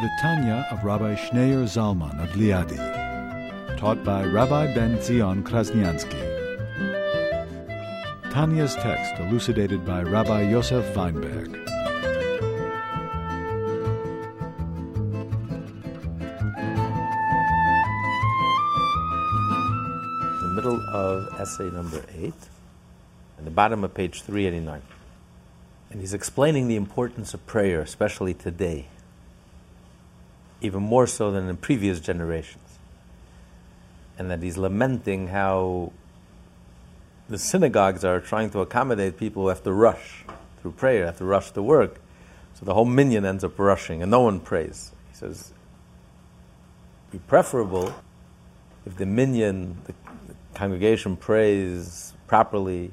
The Tanya of Rabbi Schneur Zalman of Liadi, taught by Rabbi Ben Zion Krasniansky. Tanya's text elucidated by Rabbi Yosef Weinberg. the middle of essay number 8, at the bottom of page 389. And he's explaining the importance of prayer, especially today, even more so than in previous generations. And that he's lamenting how the synagogues are trying to accommodate people who have to rush through prayer, have to rush to work. So the whole minyan ends up rushing and no one prays. He says, be preferable if the minyan, the congregation prays properly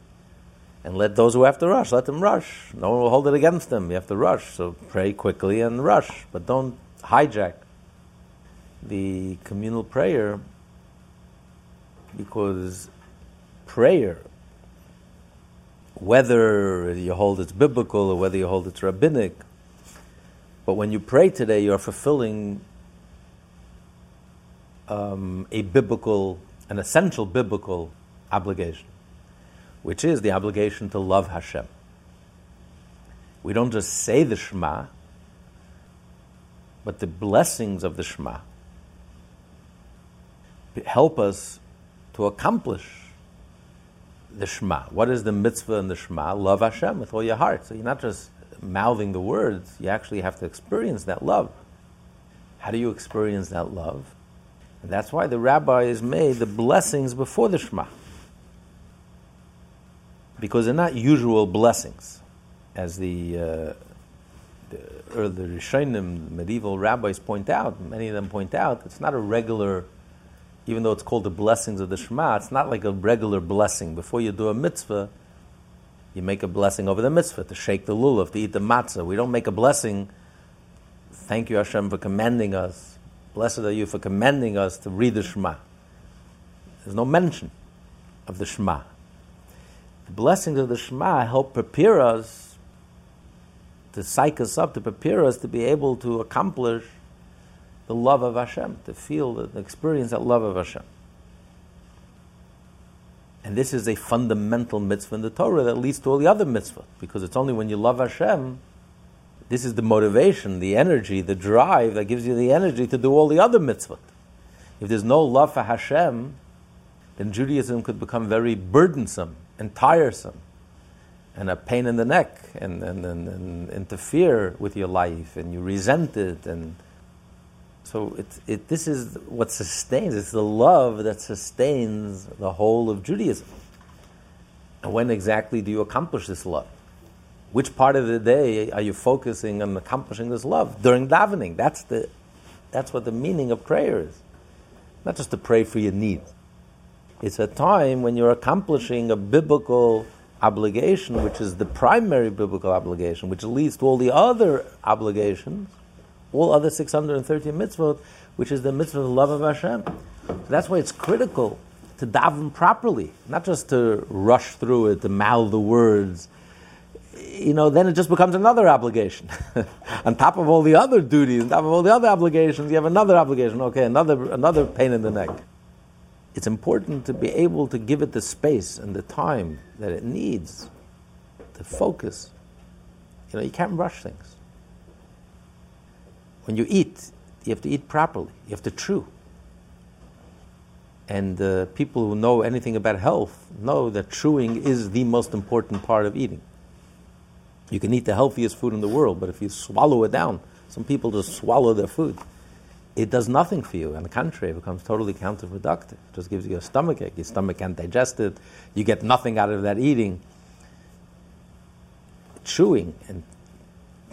and let those who have to rush, let them rush. No one will hold it against them. You have to rush. So pray quickly and rush, but don't hijack the communal prayer because prayer, whether you hold it's biblical or whether you hold it's rabbinic, but when you pray today, you are fulfilling um, a biblical, an essential biblical obligation, which is the obligation to love Hashem. We don't just say the Shema, but the blessings of the Shema help us to accomplish the Shema. What is the mitzvah in the Shema? Love Hashem with all your heart. So you're not just mouthing the words, you actually have to experience that love. How do you experience that love? And that's why the rabbis made the blessings before the Shema. Because they're not usual blessings, as the, uh, or the Rishonim, medieval rabbis point out, many of them point out, it's not a regular, even though it's called the blessings of the Shema, it's not like a regular blessing. Before you do a mitzvah, you make a blessing over the mitzvah, to shake the lulav, to eat the matzah. We don't make a blessing, thank you Hashem for commanding us, blessed are you for commanding us to read the Shema. There's no mention of the Shema. The blessings of the Shema help prepare us, to psych us up, to prepare us to be able to accomplish the love of Hashem, to feel, the experience that love of Hashem. And this is a fundamental mitzvah in the Torah that leads to all the other mitzvahs, because it's only when you love Hashem, this is the motivation, the energy, the drive that gives you the energy to do all the other mitzvahs. If there's no love for Hashem, then Judaism could become very burdensome and tiresome and a pain in the neck and, and, and, and interfere with your life and you resent it and so it, it, this is what sustains, it's the love that sustains the whole of Judaism. And when exactly do you accomplish this love? Which part of the day are you focusing on accomplishing this love? During davening. That's, the, that's what the meaning of prayer is. Not just to pray for your needs. It's a time when you're accomplishing a biblical obligation, which is the primary biblical obligation, which leads to all the other obligations, all other 613 mitzvot, which is the mitzvah of the love of Hashem. So that's why it's critical to daven properly, not just to rush through it, to mouth the words. You know, then it just becomes another obligation. on top of all the other duties, on top of all the other obligations, you have another obligation. Okay, another another pain in the neck. It's important to be able to give it the space and the time that it needs to focus. You know, you can't rush things. When you eat, you have to eat properly. You have to chew. And uh, people who know anything about health know that chewing is the most important part of eating. You can eat the healthiest food in the world, but if you swallow it down, some people just swallow their food. It does nothing for you. On the contrary, it becomes totally counterproductive. It just gives you a stomach ache. Your stomach can't digest it. You get nothing out of that eating. Chewing and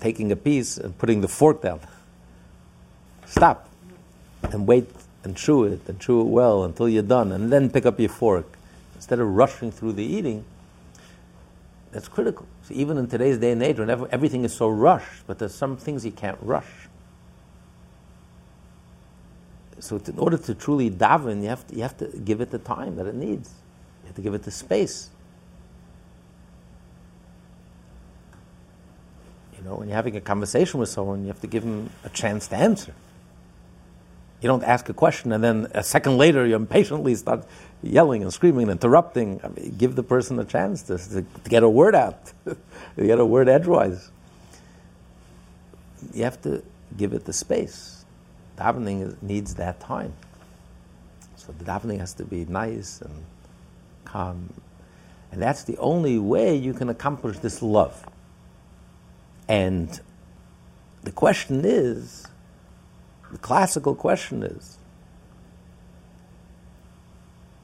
taking a piece and putting the fork down. Stop. and wait and chew it and chew it well until you're done, and then pick up your fork instead of rushing through the eating. That's critical. So even in today's day and age, when everything is so rushed, but there's some things you can't rush. So in order to truly daven, you have to, you have to give it the time that it needs. You have to give it the space. You know, when you're having a conversation with someone, you have to give them a chance to answer. You don't ask a question and then a second later you impatiently start yelling and screaming and interrupting. I mean, give the person a chance to, to, to get a word out, to get a word edgewise. You have to give it the space. Davening needs that time. So the davening has to be nice and calm. And that's the only way you can accomplish this love. And the question is the classical question is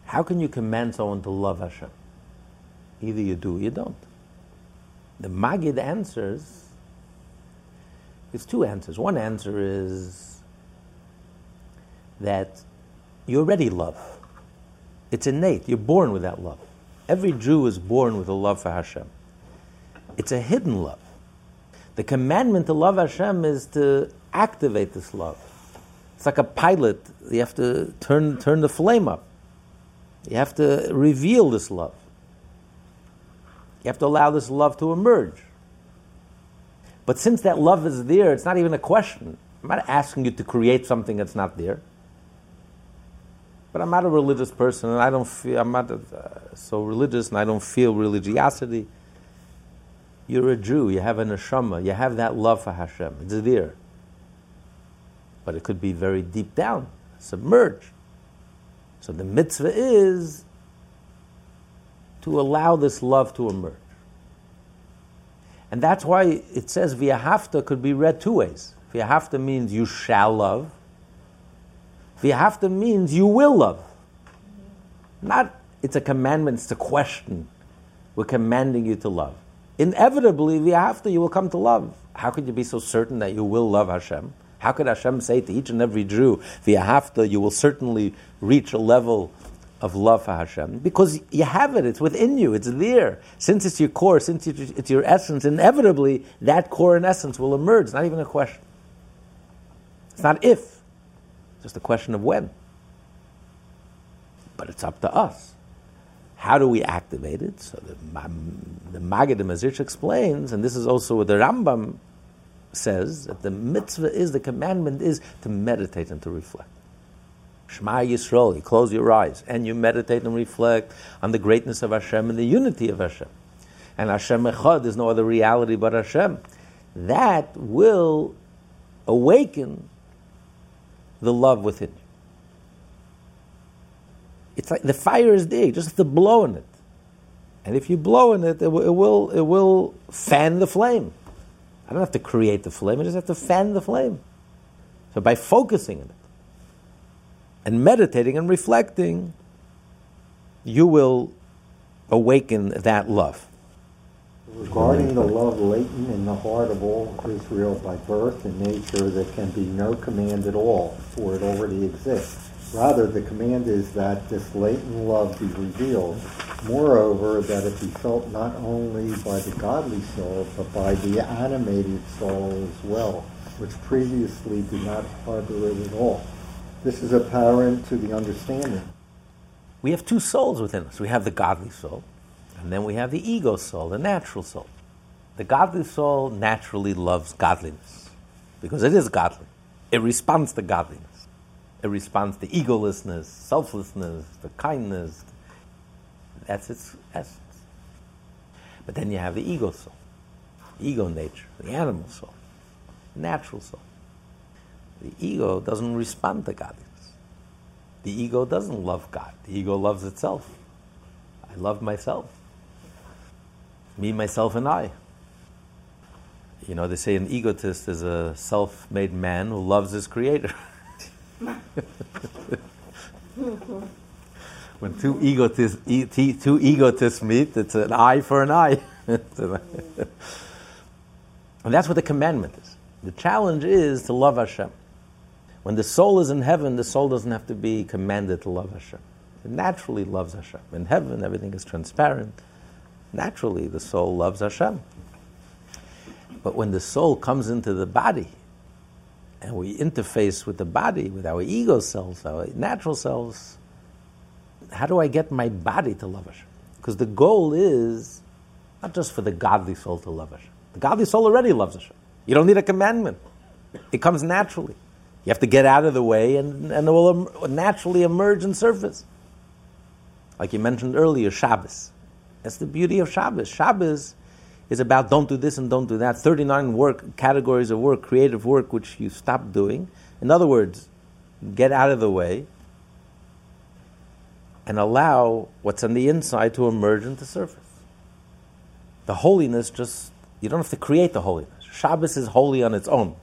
how can you command someone to love Hashem? Either you do or you don't. The Magid answers, there's two answers. One answer is that you already love. It's innate. You're born with that love. Every Jew is born with a love for Hashem. It's a hidden love. The commandment to love Hashem is to activate this love. It's like a pilot. You have to turn, turn the flame up. You have to reveal this love. You have to allow this love to emerge. But since that love is there, it's not even a question. I'm not asking you to create something that's not there. But I'm not a religious person, and I don't feel I'm not uh, so religious, and I don't feel religiosity. You're a Jew, you have a neshama, you have that love for Hashem. It's there. But it could be very deep down, submerged. So the mitzvah is to allow this love to emerge. And that's why it says v'yahavta could be read two ways. V'yahavta means you shall love. V'yahavta means you will love. Not it's a commandment, it's a question. We're commanding you to love inevitably, v'ahavta, you will come to love. How could you be so certain that you will love Hashem? How could Hashem say to each and every Jew, v'ahavta, you will certainly reach a level of love for Hashem? Because you have it, it's within you, it's there. Since it's your core, since it's your essence, inevitably that core and essence will emerge. It's not even a question. It's not if, just a question of when. But it's up to us. How do we activate it? So the, the Maggid Mezritch explains, and this is also what the Rambam says, that the mitzvah is, the commandment is to meditate and to reflect. Shema Yisrael, you close your eyes and you meditate and reflect on the greatness of Hashem and the unity of Hashem. And Hashem Echad, there's no other reality but Hashem. That will awaken the love within you. It's like the fire is there, you just have to blow in it. And if you blow in it, it, will, it will, it will fan the flame. I don't have to create the flame, I just have to fan the flame. So by focusing in it and meditating and reflecting, you will awaken that love. Regarding the love latent in the heart of all Israel by birth and nature, there can be no command at all, for it already exists. Rather, the command is that this latent love be revealed. Moreover, that it be felt not only by the godly soul, but by the animated soul as well, which previously did not harbor it at all. This is apparent to the understanding. We have two souls within us. We have the godly soul, and then we have the ego soul, the natural soul. The godly soul naturally loves godliness because it is godly. It responds to godliness. It responds to egolessness, selflessness, the kindness. That's its essence. But then you have the ego soul, ego nature, the animal soul, natural soul. The ego doesn't respond to godliness. The ego doesn't love God. The ego loves itself. I love myself. Me, myself, and I. You know, they say an egotist is a self made man who loves his creator. when two egotists, two egotists meet, it's an eye for an eye. and that's what the commandment is. The challenge is to love Hashem. When the soul is in heaven, the soul doesn't have to be commanded to love Hashem. It naturally loves Hashem. In heaven, everything is transparent. Naturally, the soul loves Hashem. But when the soul comes into the body, and we interface with the body, with our ego selves, our natural selves, how do I get my body to love Hashem? Because the goal is not just for the godly soul to love Hashem. The godly soul already loves Hashem. You don't need a commandment. It comes naturally. You have to get out of the way and, and it will naturally emerge and surface. Like you mentioned earlier, Shabbos. That's the beauty of Shabbos. Shabbos is about don't do this and don't do that. 39 work categories of work, creative work, which you stop doing. In other words, get out of the way and allow what's on the inside to emerge into the surface. The holiness just, you don't have to create the holiness. Shabbos is holy on its own.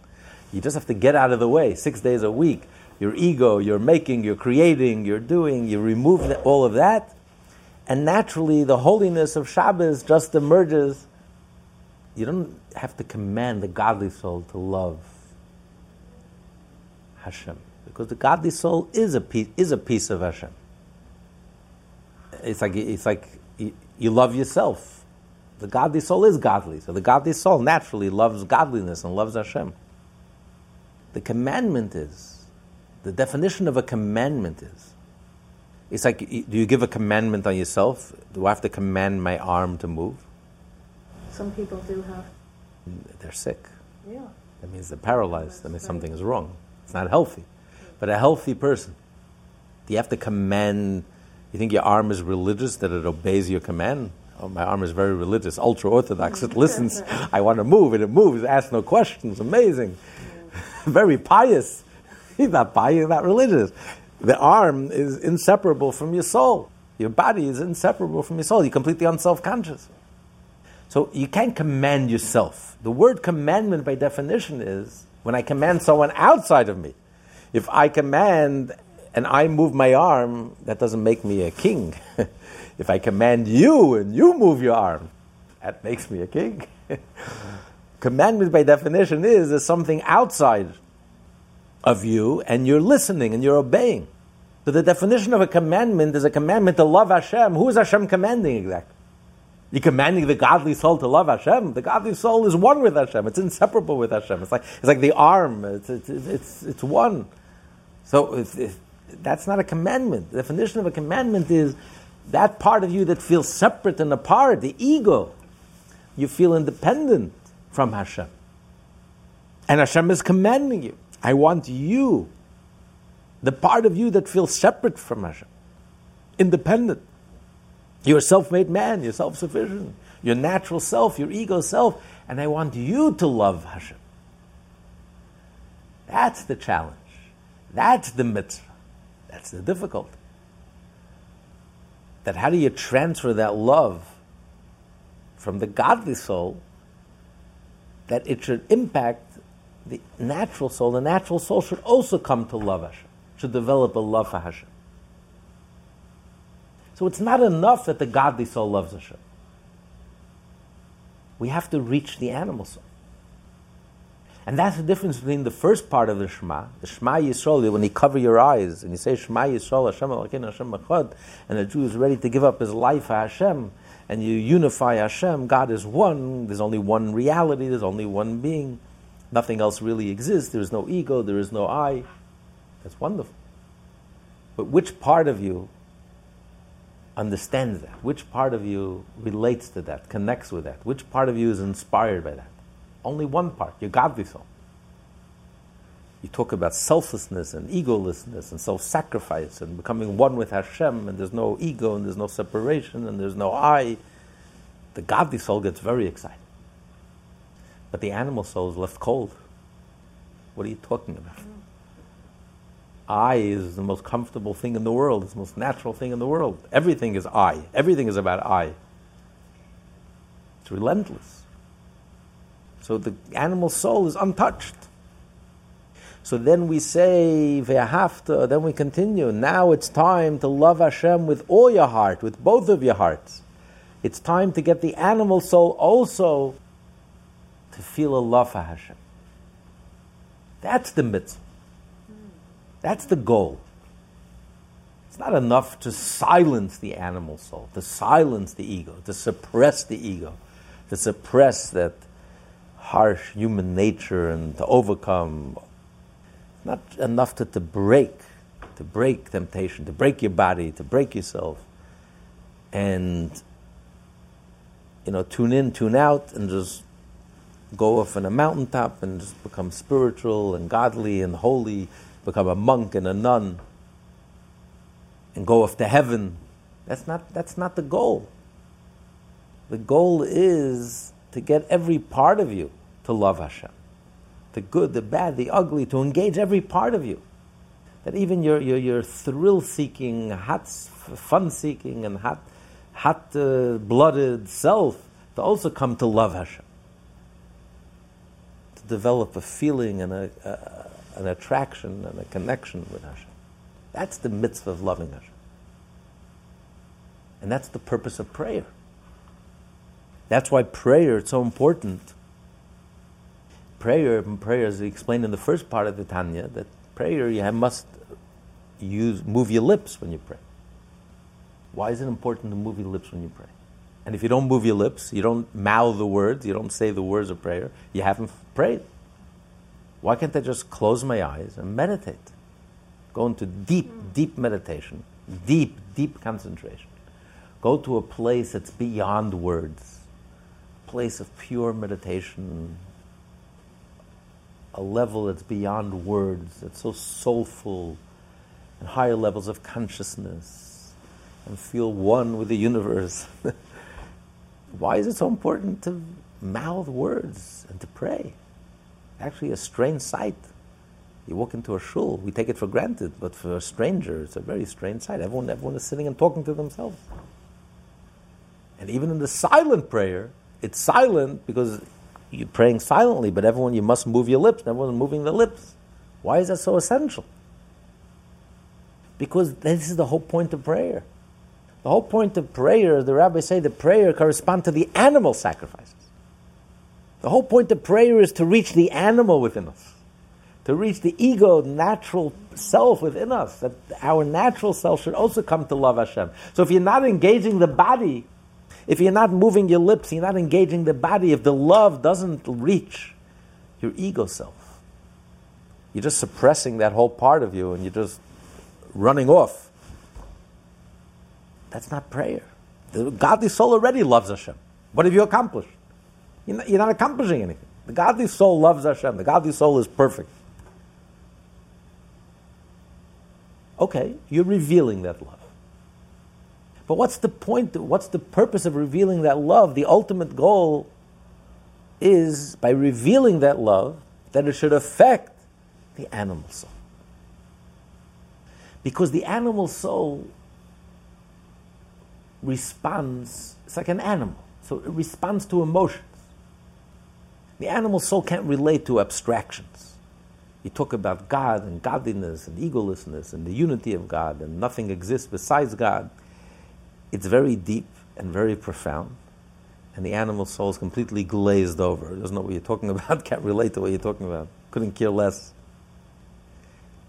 You just have to get out of the way six days a week. Your ego, you're making, you're creating, you're doing, you remove all of that, and naturally the holiness of Shabbos just emerges you don't have to command the godly soul to love Hashem because the godly soul is a piece, is a piece of Hashem. It's like it's like you love yourself. The godly soul is godly, so the godly soul naturally loves godliness and loves Hashem. The commandment is the definition of a commandment is. It's like, do you give a commandment on yourself? Do I have to command my arm to move? Some people do have. They're sick. Yeah. That means they're paralyzed. That means something is wrong. It's not healthy. But a healthy person, do you have to command? You think your arm is religious that it obeys your command? Oh, my arm is very religious, ultra orthodox. It listens. I want to move, and it moves. Asks no questions. Amazing. very pious. He's not pious. Not religious. The arm is inseparable from your soul. Your body is inseparable from your soul. You're completely unself conscious. So you can't command yourself. The word commandment, by definition, is when I command someone outside of me. If I command and I move my arm, that doesn't make me a king. if I command you and you move your arm, that makes me a king. commandment, by definition, is, is something outside of you, and you're listening and you're obeying. So the definition of a commandment is a commandment to love Hashem. Who is Hashem commanding exactly? You're commanding the godly soul to love Hashem. The godly soul is one with Hashem. It's inseparable with Hashem. It's like, it's like the arm. It's, it's, it's, it's one. So it's, that's not a commandment. The definition of a commandment is that part of you that feels separate and apart, the ego. You feel independent from Hashem. And Hashem is commanding you. I want you, the part of you that feels separate from Hashem, independent. You're a self made man, you're self sufficient, your natural self, your ego self, and I want you to love Hashem. That's the challenge. That's the mitzvah. That's the difficulty. That how do you transfer that love from the godly soul that it should impact the natural soul? The natural soul should also come to love Hashem, should develop a love for Hashem. So it's not enough that the godly soul loves Hashem. We have to reach the animal soul. And that's the difference between the first part of the Shema, the Shema Yisrael, when you cover your eyes and you say Shema Yisrael, Hashem Elokeinu, Hashem Echad, and the Jew is ready to give up his life for Hashem, and you unify Hashem, God is one, there's only one reality, there's only one being, nothing else really exists, there is no ego, there is no I. That's wonderful. But which part of you understands that? Which part of you relates to that, connects with that? Which part of you is inspired by that? Only one part, your godly soul. You talk about selflessness and egolessness and self sacrifice and becoming one with Hashem, and there's no ego and there's no separation and there's no I. The godly soul gets very excited. But the animal soul is left cold. What are you talking about? I is the most comfortable thing in the world. It's the most natural thing in the world. Everything is I. Everything is about I. It's relentless. So the animal soul is untouched. So then we say, Ve'ahavta, then we continue. Now it's time to love Hashem with all your heart, with both of your hearts. It's time to get the animal soul also to feel a love for Hashem. That's the mitzvah. That's the goal. It's not enough to silence the animal soul, to silence the ego, to suppress the ego, to suppress that harsh human nature and to overcome. Not enough to, to break, to break temptation, to break your body, to break yourself, and you know, tune in, tune out, and just go off on a mountaintop and just become spiritual and godly and holy, become a monk and a nun, and go off to heaven. That's not, that's not the goal. The goal is to get every part of you to love Hashem. The good, the bad, the ugly, to engage every part of you. That even your, your, your thrill seeking, hot, fun seeking, and hot, hot uh, blooded self to also come to love Hashem develop a feeling and a, uh, an attraction and a connection with Hashem. That's the mitzvah of loving Hashem. And that's the purpose of prayer. That's why prayer is so important. Prayer, prayer, as explained in the first part of the Tanya, that prayer you must use move your lips when you pray. Why is it important to move your lips when you pray? And if you don't move your lips, you don't mouth the words, you don't say the words of prayer, you haven't prayed. Why can't I just close my eyes and meditate? Go into deep, deep meditation, deep, deep concentration. Go to a place that's beyond words, a place of pure meditation, a level that's beyond words, that's so soulful, and higher levels of consciousness, and feel one with the universe. Why is it so important to mouth words and to pray? Actually, a strange sight. You walk into a shul, we take it for granted, but for a stranger, it's a very strange sight. Everyone, everyone is sitting and talking to themselves. And even in the silent prayer, it's silent because you're praying silently, but everyone, you must move your lips, and everyone's moving their lips. Why is that so essential? Because this is the whole point of prayer. The whole point of prayer, the rabbis say, the prayer corresponds to the animal sacrifices. The whole point of prayer is to reach the animal within us, to reach the ego, natural self within us. That our natural self should also come to love Hashem. So if you're not engaging the body, if you're not moving your lips, you're not engaging the body, if the love doesn't reach your ego self, you're just suppressing that whole part of you and you're just running off that's not prayer. The godly soul already loves Hashem. What have you accomplished? You're not, you're not accomplishing anything. The godly soul loves Hashem. The godly soul is perfect. Okay, you're revealing that love. But what's the point? What's the purpose of revealing that love? The ultimate goal is by revealing that love that it should affect the animal soul. Because the animal soul responds, it's like an animal, so it responds to emotions. The animal soul can't relate to abstractions. You talk about God and godliness and egolessness and the unity of God and nothing exists besides God. It's very deep and very profound. And the animal soul is completely glazed over. It doesn't know what you're talking about, can't relate to what you're talking about, couldn't care less.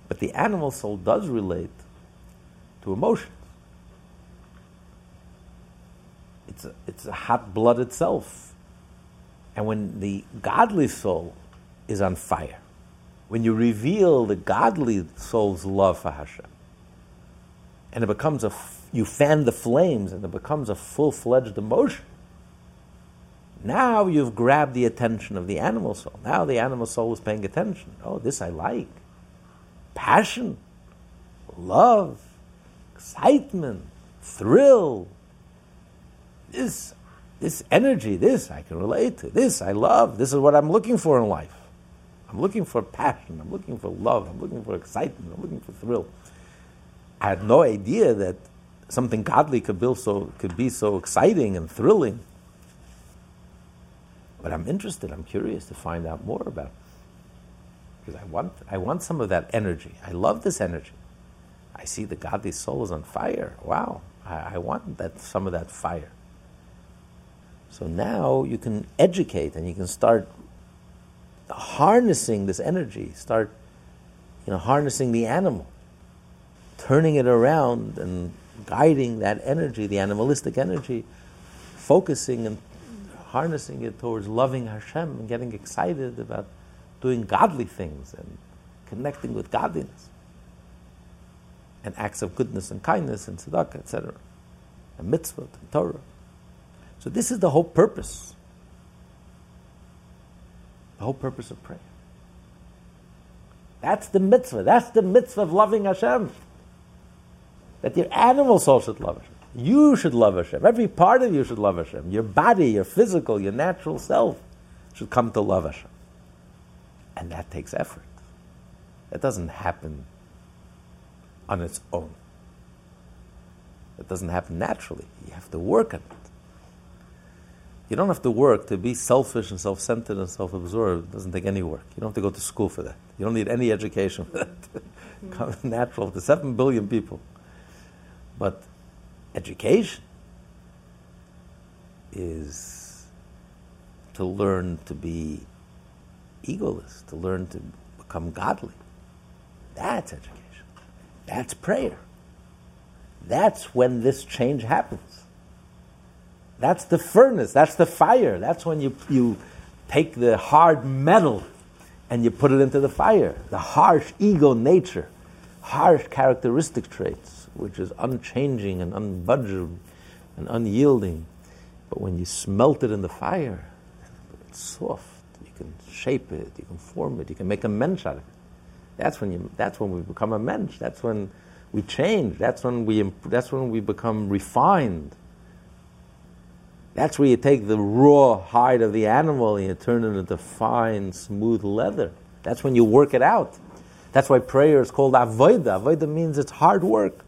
But the animal soul does relate to emotion. It's a, it's a hot blood itself. And when the godly soul is on fire, when you reveal the godly soul's love for Hashem, and it becomes a, you fan the flames and it becomes a full fledged emotion. Now you've grabbed the attention of the animal soul. Now the animal soul is paying attention. Oh, this I like. Passion, love, excitement, thrill, this, this energy, this I can relate to, this I love, this is what I'm looking for in life. I'm looking for passion, I'm looking for love, I'm looking for excitement, I'm looking for thrill. I had no idea that something godly could, be so, could be so exciting and thrilling. But I'm interested, I'm curious to find out more about it. Because I want, I want some of that energy. I love this energy. I see the godly soul is on fire. Wow, I, I want that, some of that fire. So now you can educate and you can start harnessing this energy, start you know, harnessing the animal, turning it around and guiding that energy, the animalistic energy, focusing and harnessing it towards loving Hashem and getting excited about doing godly things and connecting with godliness and acts of goodness and kindness and tzedakah, etc. And mitzvot and Torah. So this is the whole purpose. The whole purpose of prayer. That's the mitzvah. That's the mitzvah of loving Hashem. That your animal soul should love Hashem. You should love Hashem. Every part of you should love Hashem. Your body, your physical, your natural self should come to love Hashem. And that takes effort. That doesn't happen on its own. It doesn't happen naturally. You have to work on it. You don't have to work to be selfish and self centered and self absorbed. It doesn't take any work. You don't have to go to school for that. You don't need any education for that. Comes mm-hmm. natural to 7 billion people. But education is to learn to be egoless, to learn to become godly. That's education. That's prayer. That's when this change happens. That's the furnace, that's the fire. That's when you, you take the hard metal and you put it into the fire. The harsh ego nature, harsh characteristic traits, which is unchanging and unbudging and unyielding. But when you smelt it in the fire, it's soft. You can shape it, you can form it, you can make a mensch out of it. That's when, you, that's when we become a mensch. That's when we change. That's when we, that's when we become refined. That's where you take the raw hide of the animal and you turn it into fine, smooth leather. That's when you work it out. That's why prayer is called avoida. Avoida means it's hard work.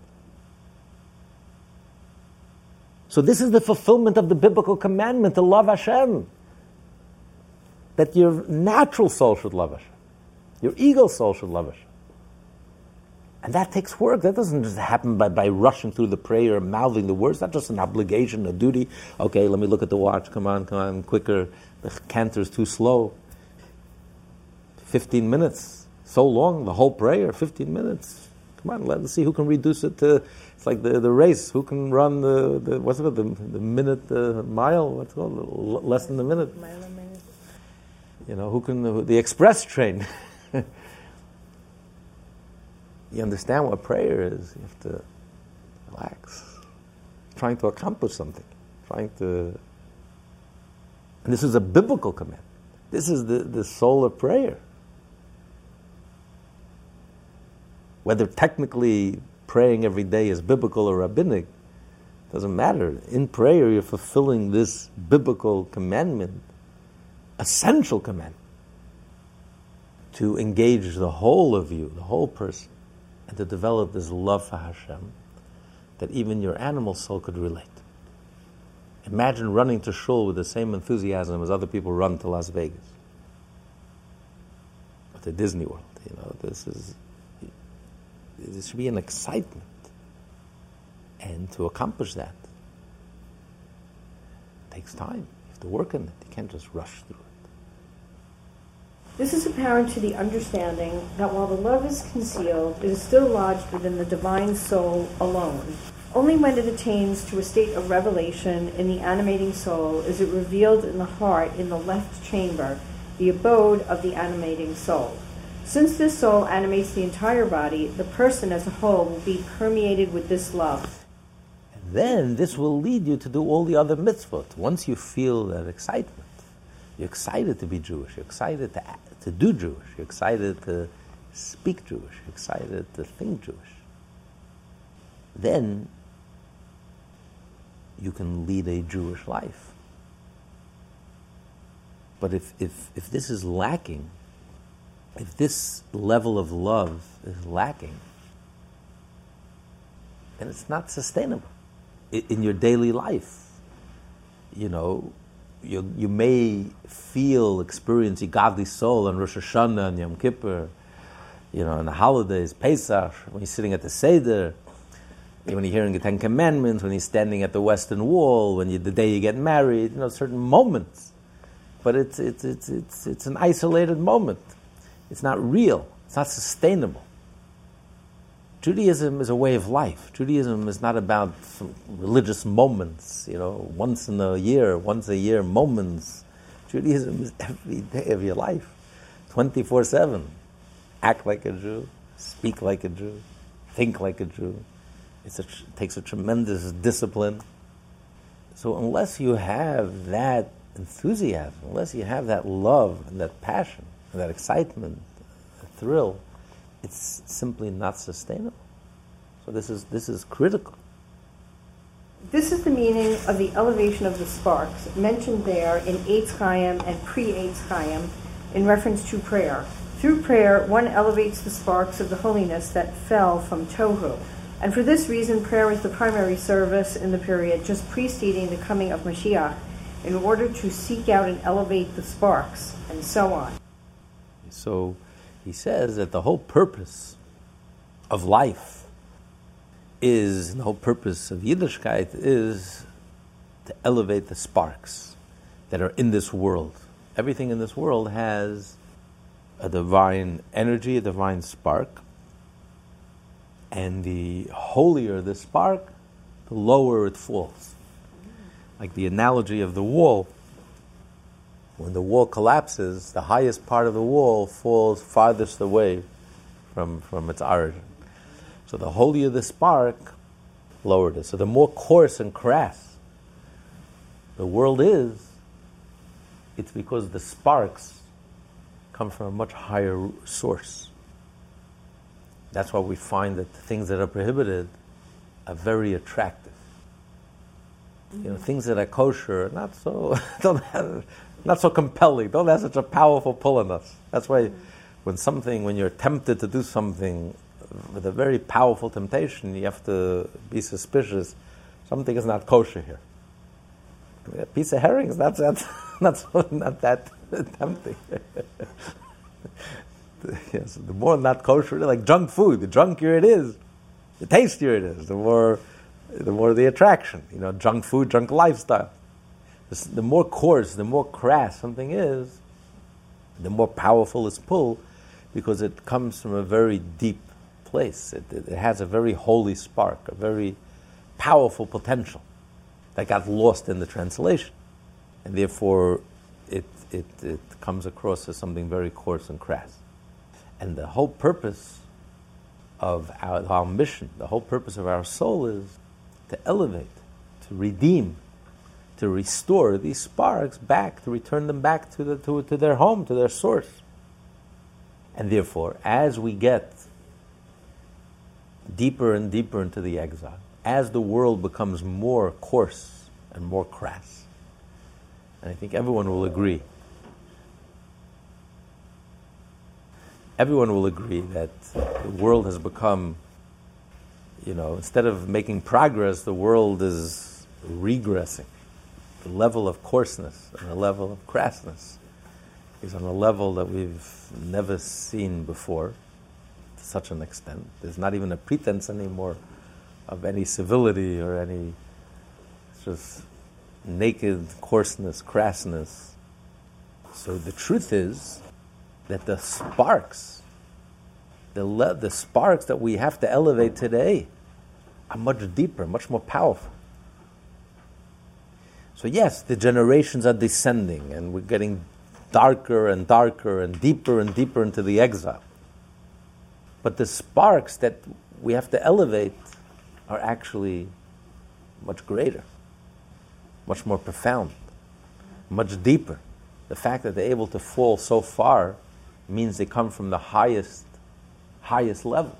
So this is the fulfillment of the biblical commandment to love Hashem. That your natural soul should love Hashem. Your ego soul should love Hashem. And that takes work. That doesn't just happen by, by rushing through the prayer, mouthing the words. That's just an obligation, a duty. Okay, let me look at the watch. Come on, come on, quicker. The cantor's too slow. 15 minutes. So long, the whole prayer, 15 minutes. Come on, let's see who can reduce it to. It's like the, the race. Who can run the, the what's it called? The, the minute, the mile? What's it called? Less than the minute. Mile a minute. You know, who can, the express train. you understand what prayer is. You have to relax. Trying to accomplish something. Trying to. And this is a biblical command. This is the, the soul of prayer. Whether technically praying every day is biblical or rabbinic, doesn't matter. In prayer, you're fulfilling this biblical commandment, essential commandment, to engage the whole of you, the whole person and to develop this love for Hashem that even your animal soul could relate. Imagine running to shul with the same enthusiasm as other people run to Las Vegas or to Disney World. You know, this is this should be an excitement, and to accomplish that takes time. You have to work on it. You can't just rush through it. This is apparent to the understanding that while the love is concealed, it is still lodged within the divine soul alone. Only when it attains to a state of revelation in the animating soul is it revealed in the heart in the left chamber, the abode of the animating soul. Since this soul animates the entire body, the person as a whole will be permeated with this love. And then this will lead you to do all the other mitzvot. Once you feel that excitement, you're excited to be Jewish, you're excited to to do Jewish. You're excited to speak Jewish. You're excited to think Jewish. Then you can lead a Jewish life. But if, if, if this is lacking, if this level of love is lacking, then it's not sustainable in your daily life. You know, you, you may feel, experience a godly soul on Rosh Hashanah and Yom Kippur, you know, on the holidays, Pesach, when you're sitting at the Seder, when you're hearing the Ten Commandments, when you're standing at the Western Wall, when you, the day you get married, you know, certain moments. But it's, it's, it's, it's, it's an isolated moment. It's not real. It's not sustainable. Judaism is a way of life. Judaism is not about religious moments, you know, once in a year, once a year moments. Judaism is every day of your life, 24 7. Act like a Jew, speak like a Jew, think like a Jew. A, it takes a tremendous discipline. So, unless you have that enthusiasm, unless you have that love and that passion and that excitement, that thrill, it's simply not sustainable. So this is this is critical. This is the meaning of the elevation of the sparks mentioned there in Eitz Chaim and Pri Eitz Chaim in reference to prayer. Through prayer, one elevates the sparks of the holiness that fell from Tohu. And for this reason, prayer is the primary service in the period just preceding the coming of Mashiach in order to seek out and elevate the sparks, and so on. So he says that the whole purpose of life is, the whole purpose of Yiddishkeit is to elevate the sparks that are in this world. Everything in this world has a divine energy, a divine spark. And the holier the spark, the lower it falls. Like the analogy of the wall when the wall collapses, the highest part of the wall falls farthest away from, from its origin. So the holier the spark, lower it is. So the more coarse and crass the world is, it's because the sparks come from a much higher source. That's why we find that the things that are prohibited are very attractive. You know, things that are kosher, are not so, don't have, not so compelling, don't have such a powerful pull on us. That's why when something, when you're tempted to do something with a very powerful temptation, you have to be suspicious. Something is not kosher here. A piece of herring is not, so, not that tempting. yes, the more not kosher, like junk food, the junkier it is, the tastier it is, the more, the more the attraction. You know, junk food, junk lifestyle the more coarse, the more crass something is, the more powerful its pull because it comes from a very deep place. It, it, it, has a very holy spark, a very powerful potential that got lost in the translation. And therefore, it, it, it comes across as something very coarse and crass. And the whole purpose of our, our mission, the whole purpose of our soul is to elevate, to redeem to restore these sparks back, to return them back to, the, to, to their home, to their source. And therefore, as we get deeper and deeper into the exile, as the world becomes more coarse and more crass, and I think everyone will agree, everyone will agree that the world has become, you know, instead of making progress, the world is regressing the level of coarseness and the level of crassness is on a level that we've never seen before to such an extent. There's not even a pretense anymore of any civility or any it's just naked coarseness, crassness. So the truth is that the sparks, the, le- the sparks that we have to elevate today, are much deeper, much more powerful. So, yes, the generations are descending and we're getting darker and darker and deeper and deeper into the exile. But the sparks that we have to elevate are actually much greater, much more profound, much deeper. The fact that they're able to fall so far means they come from the highest, highest level.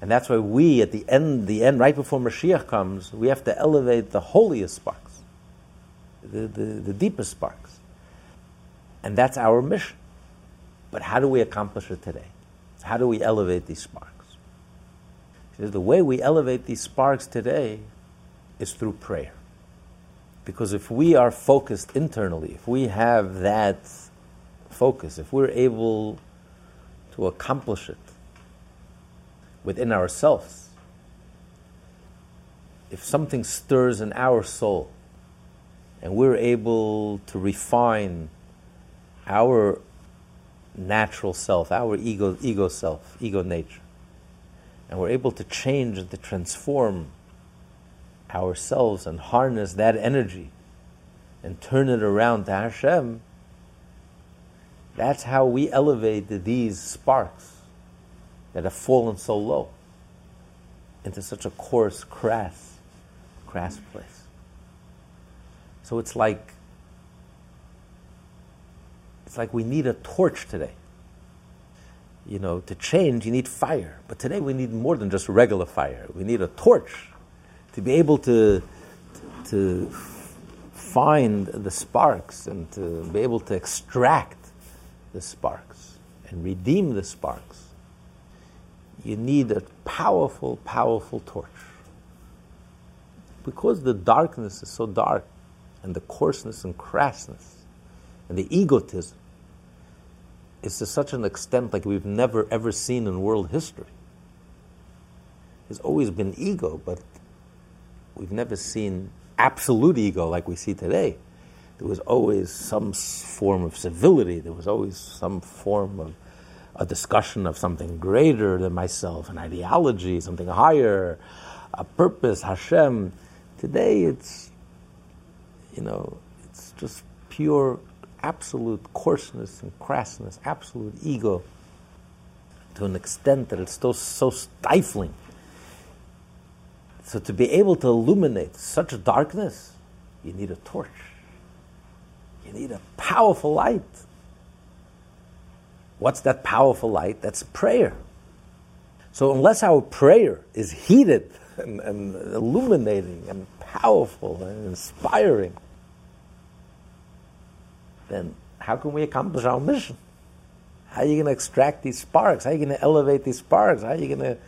And that's why we, at the end, the end, right before Mashiach comes, we have to elevate the holiest sparks the, the, the deepest sparks. And that's our mission. But how do we accomplish it today? How do we elevate these sparks? The way we elevate these sparks today is through prayer. Because if we are focused internally, if we have that focus, if we're able to accomplish it within ourselves, if something stirs in our soul, and we're able to refine our natural self, our ego, ego self, ego nature. and we're able to change and to transform ourselves and harness that energy and turn it around to Hashem, that's how we elevate these sparks that have fallen so low into such a coarse, crass, crass place. So it's like it's like we need a torch today. You know, to change, you need fire. But today we need more than just regular fire. We need a torch to be able to, to find the sparks and to be able to extract the sparks and redeem the sparks. You need a powerful, powerful torch. Because the darkness is so dark, and the coarseness and crassness, and the egotism, is to such an extent like we've never ever seen in world history. There's always been ego, but we've never seen absolute ego like we see today. There was always some form of civility, there was always some form of a discussion of something greater than myself, an ideology, something higher, a purpose, Hashem. Today it's, you know, it's just pure absolute coarseness and crassness, absolute ego, to an extent that it's so, so stifling. So to be able to illuminate such darkness, you need a torch. You need a powerful light. What's that powerful light? That's prayer. So unless our prayer is heated and, and illuminating and powerful and inspiring, then how can we accomplish our mission? How are you going to extract these sparks? How are you going to elevate these sparks? How are you going to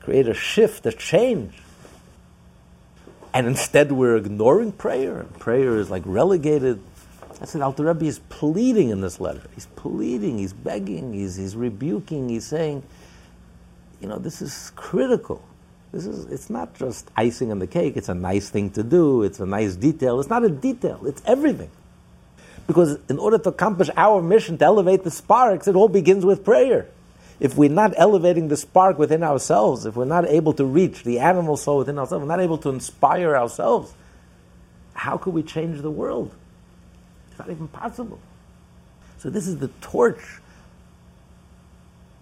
create a shift, a change? And instead, we're ignoring prayer. Prayer is like relegated. I said, Alter Rebbe is pleading in this letter. He's pleading, he's begging, he's, he's rebuking, he's saying, you know, this is critical. This is, it's not just icing on the cake. It's a nice thing to do. It's a nice detail. It's not a detail. It's everything. Because in order to accomplish our mission to elevate the sparks, it all begins with prayer. If we're not elevating the spark within ourselves, if we're not able to reach the animal soul within ourselves, we're not able to inspire ourselves, how could we change the world? It's not even possible. So this is the torch.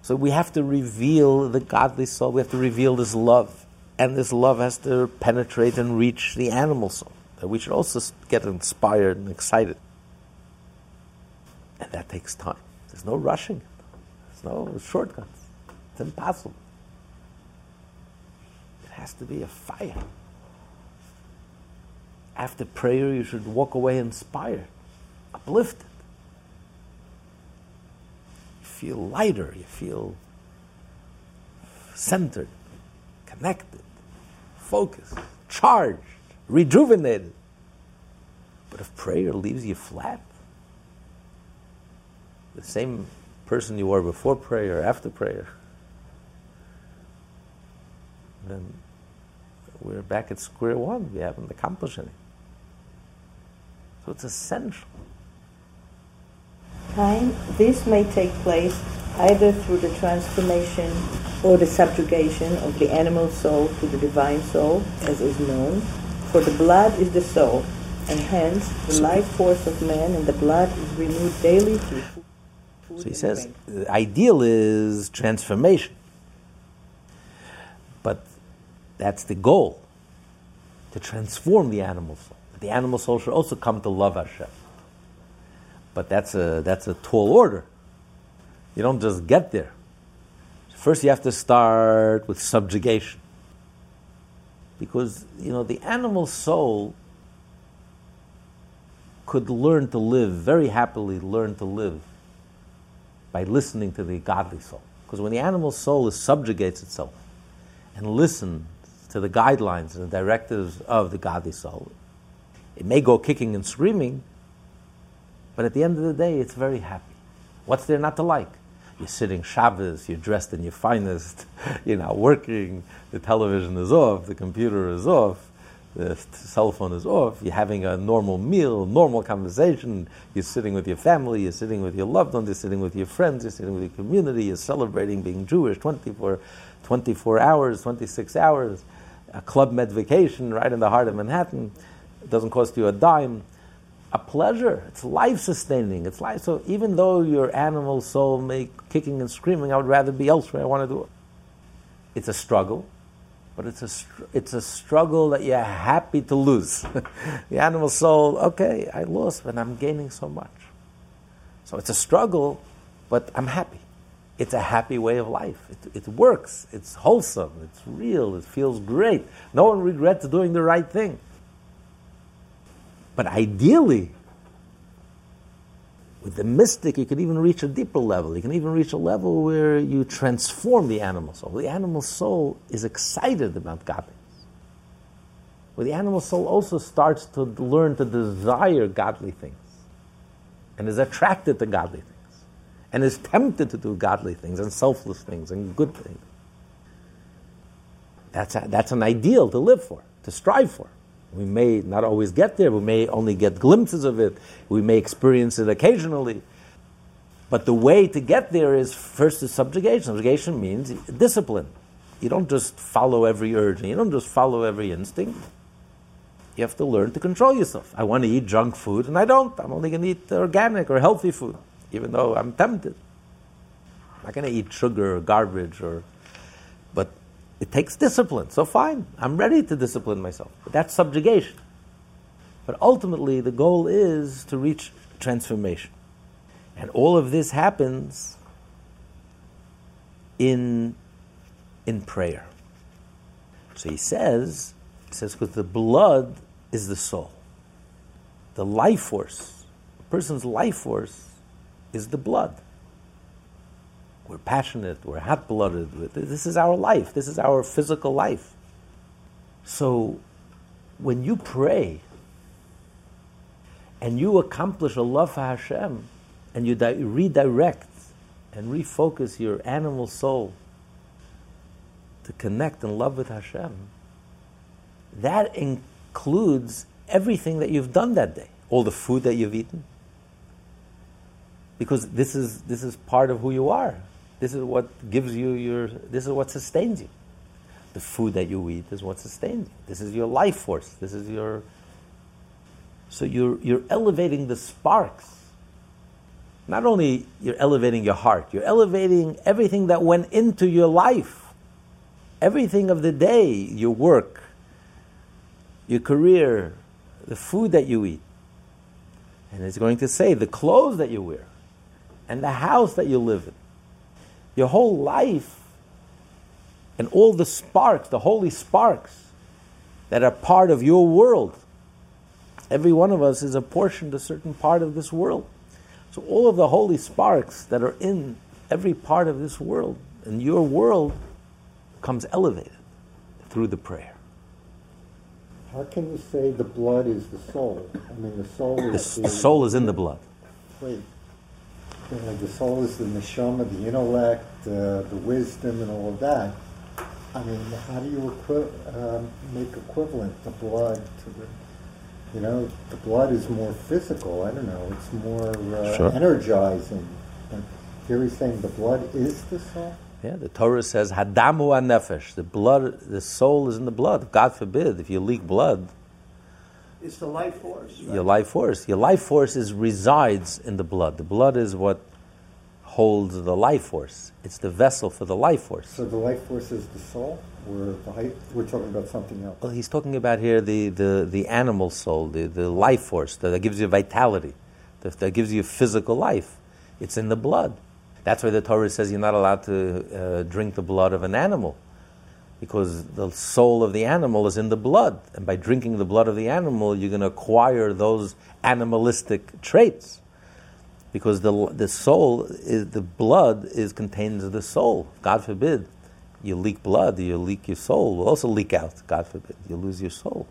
So we have to reveal the godly soul. We have to reveal this love. And this love has to penetrate and reach the animal soul. That we should also get inspired and excited. And that takes time. There's no rushing, there's no shortcuts. It's impossible. It has to be a fire. After prayer, you should walk away inspired, uplifted. You feel lighter, you feel centered, connected, focused, charged, rejuvenated. But if prayer leaves you flat, the same person you were before prayer, after prayer, then we're back at square one. We haven't accomplished anything. So it's essential. Time, this may take place either through the transformation or the subjugation of the animal soul to the divine soul, as is known. For the blood is the soul, and hence the life force of man and the blood is renewed daily through. So he says the ideal is transformation. But that's the goal to transform the animal soul. The animal soul should also come to love Hashem. But that's a, that's a tall order. You don't just get there. First, you have to start with subjugation. Because, you know, the animal soul could learn to live, very happily learn to live by listening to the godly soul. Because when the animal soul is subjugates itself and listens to the guidelines and the directives of the godly soul, it may go kicking and screaming, but at the end of the day, it's very happy. What's there not to like? You're sitting Shabbos, you're dressed in your finest, you're not working, the television is off, the computer is off, the cell phone is off, you're having a normal meal, normal conversation, you're sitting with your family, you're sitting with your loved ones, you're sitting with your friends, you're sitting with your community, you're celebrating being Jewish 24, 24 hours, 26 hours, a Club Med vacation right in the heart of Manhattan. It doesn't cost you a dime. A pleasure. It's life sustaining. It's life. So even though your animal soul may kicking and screaming, I would rather be elsewhere. I want to do it. It's a struggle but it's a, it's a struggle that you're happy to lose. the animal soul, okay, I lost, but I'm gaining so much. So it's a struggle, but I'm happy. It's a happy way of life. It, it works. It's wholesome. It's real. It feels great. No one regrets doing the right thing. But ideally, with the mystic, you can even reach a deeper level. You can even reach a level where you transform the animal soul. The animal soul is excited about godliness. Where the animal soul also starts to learn to desire godly things and is attracted to godly things and is tempted to do godly things and selfless things and good things. That's, a, that's an ideal to live for, to strive for. We may not always get there, we may only get glimpses of it, we may experience it occasionally. But the way to get there is first is subjugation. Subjugation means discipline. You don't just follow every urge, you don't just follow every instinct. You have to learn to control yourself. I want to eat junk food, and I don't. I'm only going to eat organic or healthy food, even though I'm tempted. I'm not going to eat sugar or garbage or. It takes discipline. So fine, I'm ready to discipline myself. But that's subjugation. But ultimately, the goal is to reach transformation. And all of this happens in, in prayer. So he says, he says, because the blood is the soul. The life force, a person's life force is the blood. We're passionate, we're hot blooded. This is our life, this is our physical life. So when you pray and you accomplish a love for Hashem and you di- redirect and refocus your animal soul to connect and love with Hashem, that includes everything that you've done that day, all the food that you've eaten. Because this is, this is part of who you are. This is what gives you your, this is what sustains you. The food that you eat is what sustains you. This is your life force. This is your, so you're, you're elevating the sparks. Not only you're elevating your heart, you're elevating everything that went into your life. Everything of the day, your work, your career, the food that you eat. And it's going to say the clothes that you wear and the house that you live in your whole life and all the sparks, the holy sparks that are part of your world. Every one of us is apportioned a certain part of this world. So all of the holy sparks that are in every part of this world, and your world, comes elevated through the prayer. How can you say the blood is the soul? I mean, the soul is the, the soul is in the blood. Wait, you know, the soul is the neshama, the intellect, uh, the wisdom, and all of that. I mean, how do you equi- um, make equivalent the blood to the, you know, the blood is more physical. I don't know, it's more uh, sure. energizing. But here he's saying the blood is the soul. Yeah, the Torah says hadamu nefesh. The blood, the soul is in the blood. God forbid if you leak blood. It's the life force. Right? Your life force. Your life force is resides in the blood. The blood is what holds the life force. It's the vessel for the life force. So the life force is the soul? We're, the, we're talking about something else. Well, he's talking about here the, the, the animal soul, the, the life force that, that gives you vitality, that, that gives you physical life. It's in the blood. That's why the Torah says you're not allowed to uh, drink the blood of an animal because the soul of the animal is in the blood. And by drinking the blood of the animal, you're going to acquire those animalistic traits. Because the, the soul, is, the blood is contains the soul. God forbid you leak blood, you leak your soul, will also leak out. God forbid you lose your soul.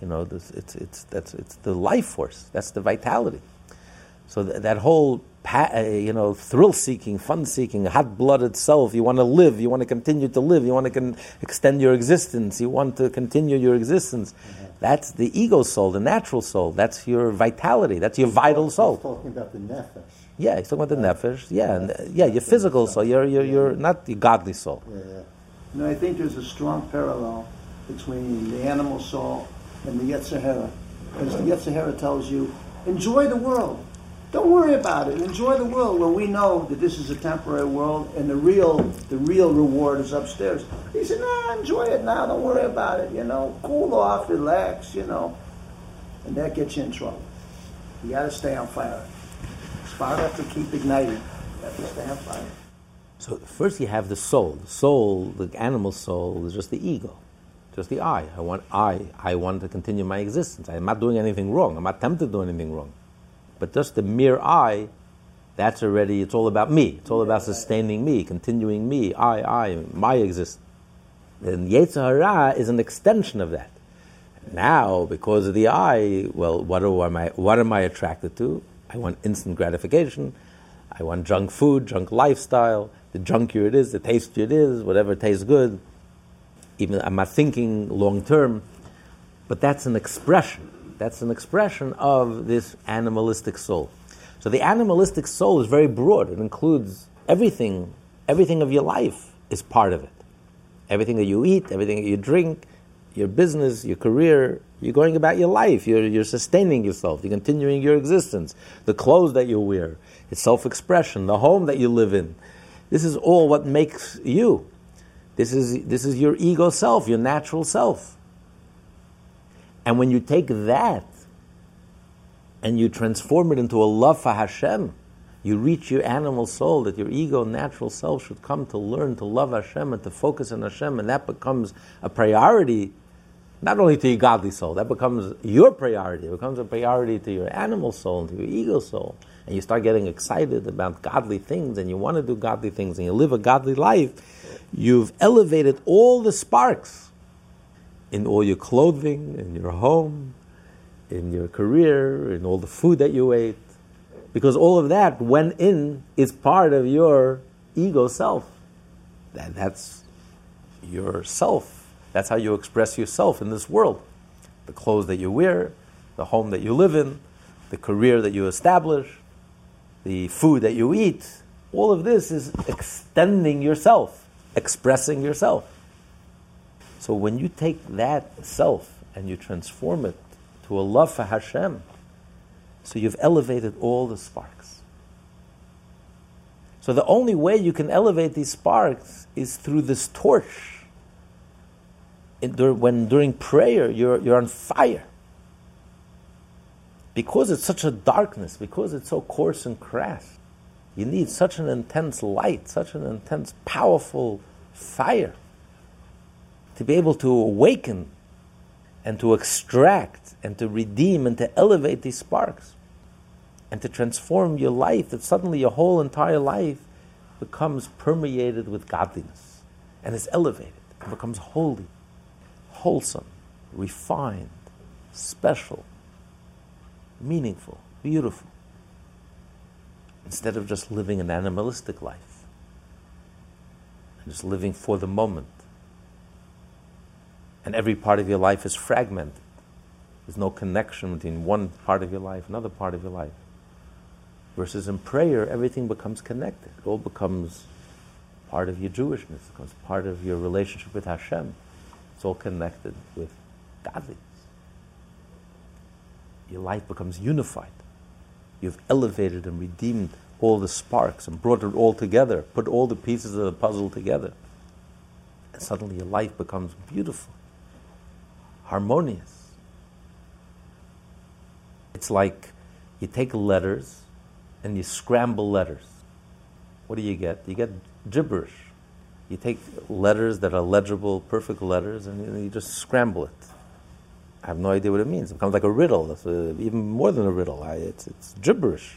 You know, this, it's, it's, that's, it's the life force, that's the vitality. So th- that whole uh, you know thrill-seeking, fun-seeking, hot-blooded self. You want to live. You want to continue to live. You want to con- extend your existence. You want to continue your existence. That's the ego soul, the natural soul. That's your vitality. That's your vital He's soul. talking about the nefesh. Yeah, he's talking about the nefesh. Yeah, and, uh, yeah, your physical soul. You're, you're, you're not your godly soul. Yeah, yeah. Know, I think there's a strong parallel between the animal soul and the Yetzer Hara. Because the Yetzer Hara tells you, enjoy the world. Don't worry about it. Enjoy the world. When we know that this is a temporary world and the real, the real reward is upstairs. He said, nah, enjoy it now. Don't worry about it. You know, cool off, relax. You know, and that gets you in trouble. You got to stay on fire. Spark have to keep igniting. You have to stay on fire. So first you have the soul. The soul, the animal soul, is just the ego, just the I. I want I. I want to continue my existence. I'm not doing anything wrong. I'm not tempted to do anything wrong. But just the mere I, that's already. It's all about me. It's all about sustaining me, continuing me. I, I, my existence. And Yetzer Hara is an extension of that. Now, because of the I, well, what, am I, what am I attracted to? I want instant gratification. I want junk food, junk lifestyle. The junkier it is, the tastier it is, whatever tastes good. Even I'm not thinking long term, but that's an expression. That's an expression of this animalistic soul. So the animalistic soul is very broad. It includes everything. Everything of your life is part of it. Everything that you eat, everything that you drink, your business, your career, you're going about your life, you're, you're sustaining yourself, you're continuing your existence, the clothes that you wear, it's self expression, the home that you live in. This is all what makes you. This is, this is your ego self, your natural self. And when you take that and you transform it into a love for Hashem, you reach your animal soul that your ego, natural self, should come to learn to love Hashem and to focus on Hashem, and that becomes a priority, not only to your godly soul, that becomes your priority. It becomes a priority to your animal soul, and to your ego soul. And you start getting excited about godly things, and you want to do godly things, and you live a godly life. You've elevated all the sparks in all your clothing, in your home, in your career, in all the food that you ate because all of that went in is part of your ego self. That, that's your self. That's how you express yourself in this world. The clothes that you wear, the home that you live in, the career that you establish, the food that you eat. All of this is extending yourself, expressing yourself. So when you take that self and you transform it to a love for Hashem, so you've elevated all the sparks. So the only way you can elevate these sparks is through this torch. when during prayer you're, you're on fire. Because it's such a darkness, because it's so coarse and crass, you need such an intense light, such an intense, powerful fire to be able to awaken and to extract and to redeem and to elevate these sparks and to transform your life, that suddenly your whole entire life becomes permeated with godliness and is elevated and becomes holy, wholesome, refined, special, meaningful, beautiful, instead of just living an animalistic life and just living for the moment and every part of your life is fragmented. There's no connection between one part of your life, another part of your life. Versus in prayer, everything becomes connected. It all becomes part of your Jewishness, it becomes part of your relationship with Hashem. It's all connected with godliness. Your life becomes unified. You've elevated and redeemed all the sparks and brought it all together, put all the pieces of the puzzle together. And suddenly your life becomes beautiful harmonious. It's like you take letters and you scramble letters. What do you get? You get gibberish. You take letters that are legible, perfect letters, and you just scramble it. I have no idea what it means. It becomes like a riddle. It's a, uh, even more than a riddle. I, it's, it's gibberish.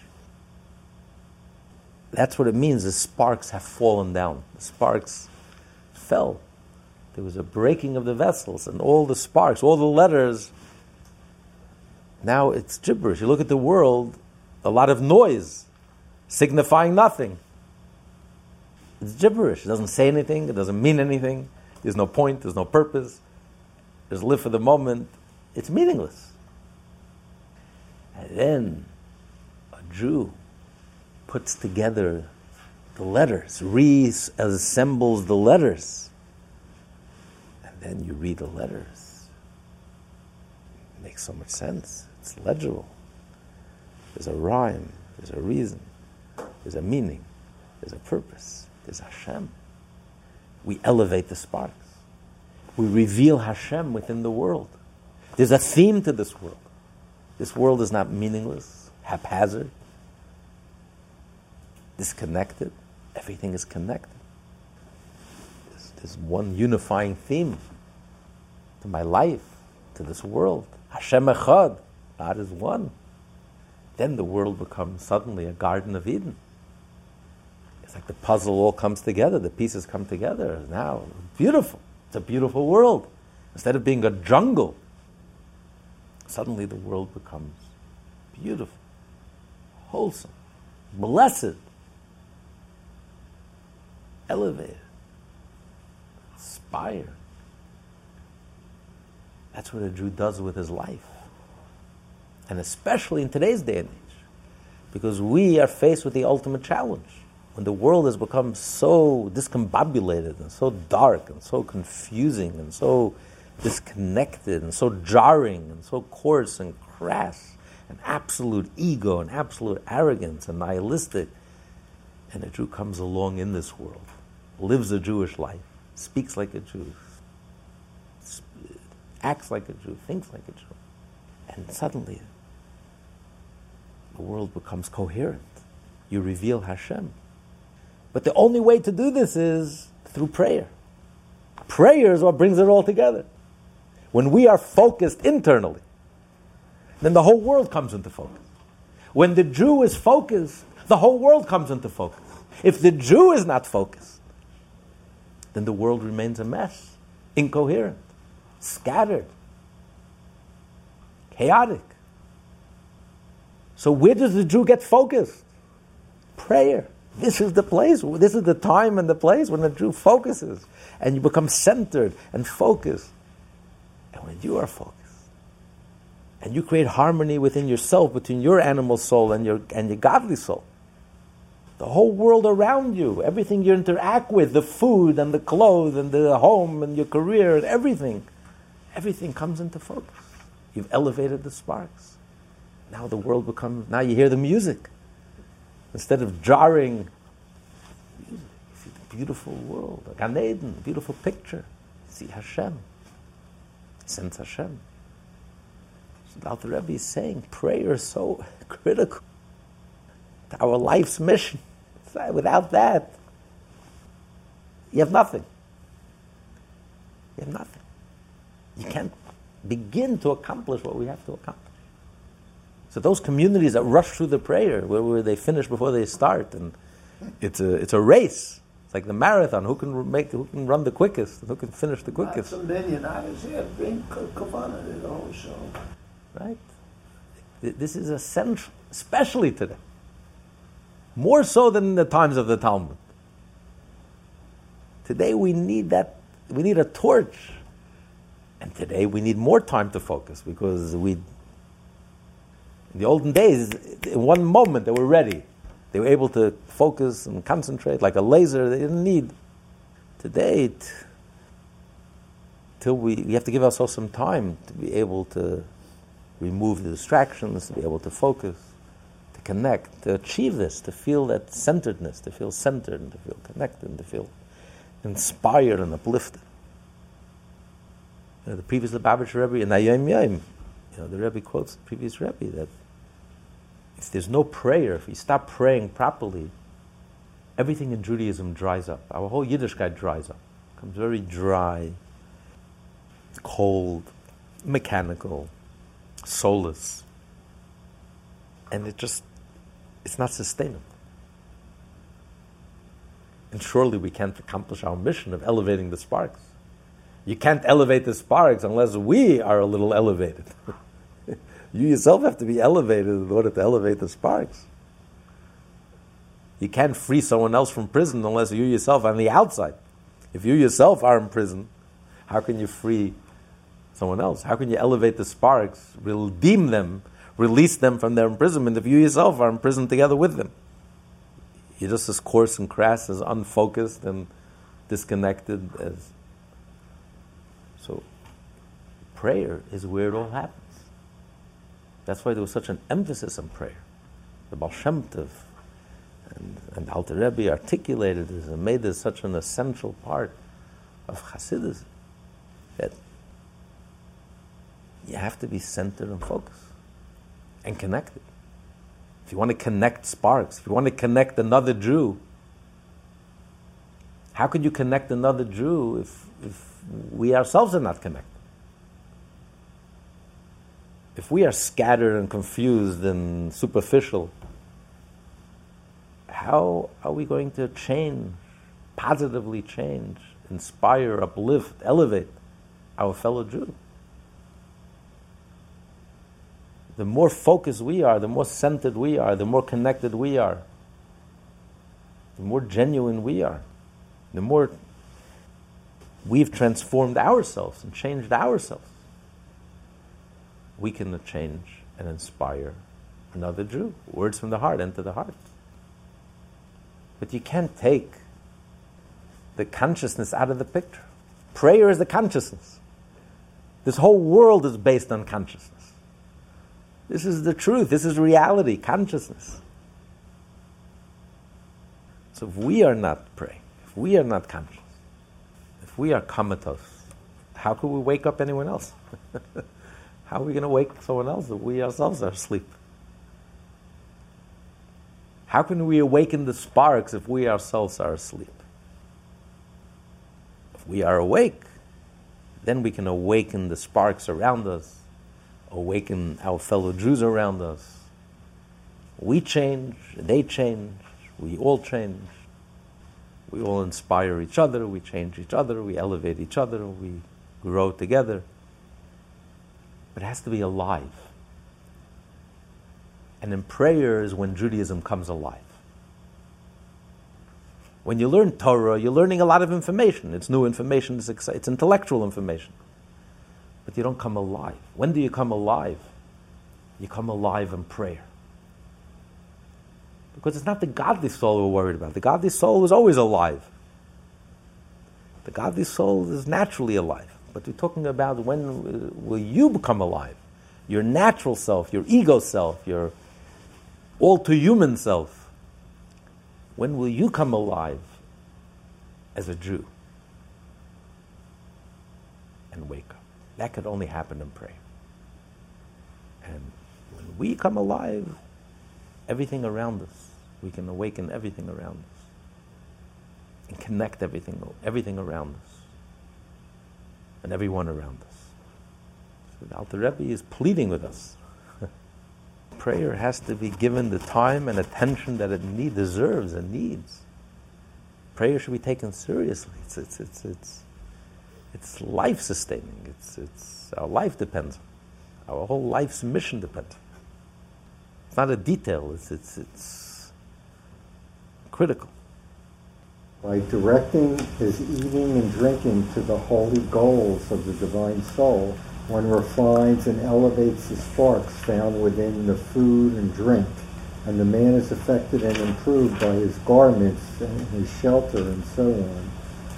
That's what it means. The sparks have fallen down. The sparks fell there was a breaking of the vessels, and all the sparks, all the letters. Now it's gibberish. You look at the world, a lot of noise, signifying nothing. It's gibberish. It doesn't say anything. It doesn't mean anything. There's no point. There's no purpose. Just live for the moment. It's meaningless. And then a Jew puts together the letters, reassembles the letters, then you read the letters. It makes so much sense. It's legible. There's a rhyme, there's a reason, there's a meaning, there's a purpose, there's Hashem we elevate the sparks. We reveal Hashem within the world. There's a theme to this world. This world is not meaningless, haphazard, disconnected. Everything is connected. There's, there's one unifying theme to my life, to this world. Hashem Echad, God is one. Then the world becomes suddenly a Garden of Eden It's like the puzzle all comes together, the pieces come together. Now, beautiful. It's a beautiful world. Instead of being a jungle, suddenly the world becomes beautiful, wholesome, blessed, elevated, inspired. That's what a Jew does with his life. And especially in today's day and age, because we are faced with the ultimate challenge when the world has become so discombobulated and so dark and so confusing and so disconnected and so jarring and so coarse and crass and absolute ego and absolute arrogance and nihilistic. And a Jew comes along in this world, lives a Jewish life, speaks like a Jew, acts like a Jew, thinks like a Jew. And suddenly the world becomes coherent. You reveal Hashem. But the only way to do this is through prayer. Prayer is what brings it all together. When we are focused internally, then the whole world comes into focus. When the Jew is focused, the whole world comes into focus. If the Jew is not focused, then the world remains a mess, incoherent, scattered, chaotic. So, where does the Jew get focused? Prayer. This is the place, this is the time and the place when the Jew focuses and you become centered and focused. And when you are focused and you create harmony within yourself, between your animal soul and your, and your godly soul, the whole world around you, everything you interact with, the food and the clothes and the home and your career and everything, everything comes into focus. You've elevated the sparks. Now the world becomes, now you hear the music. Instead of jarring, you see the beautiful world, Gan Eden, beautiful picture. See Hashem. Sense Hashem. So the Rebbe is saying prayer is so critical to our life's mission. Without that, you have nothing. You have nothing. You can't begin to accomplish what we have to accomplish. So those communities that rush through the prayer, where, where they finish before they start, and it's a it's a race. It's like the marathon. Who can make? Who can run the quickest? Who can finish the quickest? Here bring Kavana to the whole show. Right. This is essential, especially today. More so than in the times of the Talmud. Today we need that. We need a torch. And today we need more time to focus because we in the olden days, in one moment they were ready. They were able to focus and concentrate like a laser. They didn't need. Today, t- till we, we have to give ourselves some time to be able to remove the distractions, to be able to focus, to connect, to achieve this, to feel that centeredness, to feel centered, and to feel connected, and to feel inspired and uplifted. You know, the previous Lubavitcher Rebbe in Hayom Yom, you know, the Rebbe quotes the previous Rebbe that if there's no prayer, if we stop praying properly, everything in Judaism dries up. Our whole Yiddishkeit dries up, becomes very dry, cold, mechanical, soulless. And it just, it's not sustainable. And surely we can't accomplish our mission of elevating the sparks. You can't elevate the sparks unless we are a little elevated. You yourself have to be elevated in order to elevate the sparks. You can't free someone else from prison unless you yourself are on the outside. If you yourself are in prison, how can you free someone else? How can you elevate the sparks, redeem them, release them from their imprisonment if you yourself are in prison together with them? You're just as coarse and crass, as unfocused and disconnected as. So, prayer is where it all happens. That's why there was such an emphasis on prayer. The Baal Shem Tov and, and Alter Rebbe articulated this and made this such an essential part of Hasidus that you have to be centered and focused and connected. If you want to connect sparks, if you want to connect another Jew, how could you connect another Jew if, if we ourselves are not connected? If we are scattered and confused and superficial, how are we going to change, positively change, inspire, uplift, elevate our fellow Jew? The more focused we are, the more centered we are, the more connected we are, the more genuine we are, the more we've transformed ourselves and changed ourselves, we can change and inspire another Jew. Words from the heart enter the heart. But you can't take the consciousness out of the picture. Prayer is the consciousness. This whole world is based on consciousness. This is the truth. This is reality, consciousness. So if we are not praying, we are not conscious, if we are comatose, how could we wake up anyone else? how are we going to wake someone else if we ourselves are asleep? How can we awaken the sparks if we ourselves are asleep? If we are awake, then we can awaken the sparks around us awaken our fellow Jews around us. We change, they change, we all change. We all inspire each other, we change each other, we elevate each other, we grow together. But it has to be alive. And in prayer is when Judaism comes alive. When you learn Torah, you're learning a lot of information. It's new information, it's, it's intellectual information but you don't come alive. When do you come alive? You come alive in prayer. Because it's not the godly soul we're worried about. The godly soul is always alive. The godly soul is naturally alive. But we're talking about when will you become alive? Your natural self, your ego self, your all too human self. When will you come alive as a Jew and wake up? That could only happen in prayer. And when we come alive, everything around us, we can awaken everything around us and connect everything, everything around us and everyone around us. So the Alter Rebbe is pleading with us. Prayer has to be given the time and attention that it need, deserves and needs. Prayer should be taken seriously. It's, it's, it's, it's, it's life sustaining. It's, it's, our life depends. Our whole life's mission depends. It's not a detail, it's, it's, it's critical. By directing his eating and drinking to the holy goals of the divine soul, one refines and elevates the sparks found within the food and drink, and the man is affected and improved by his garments and his shelter and so on.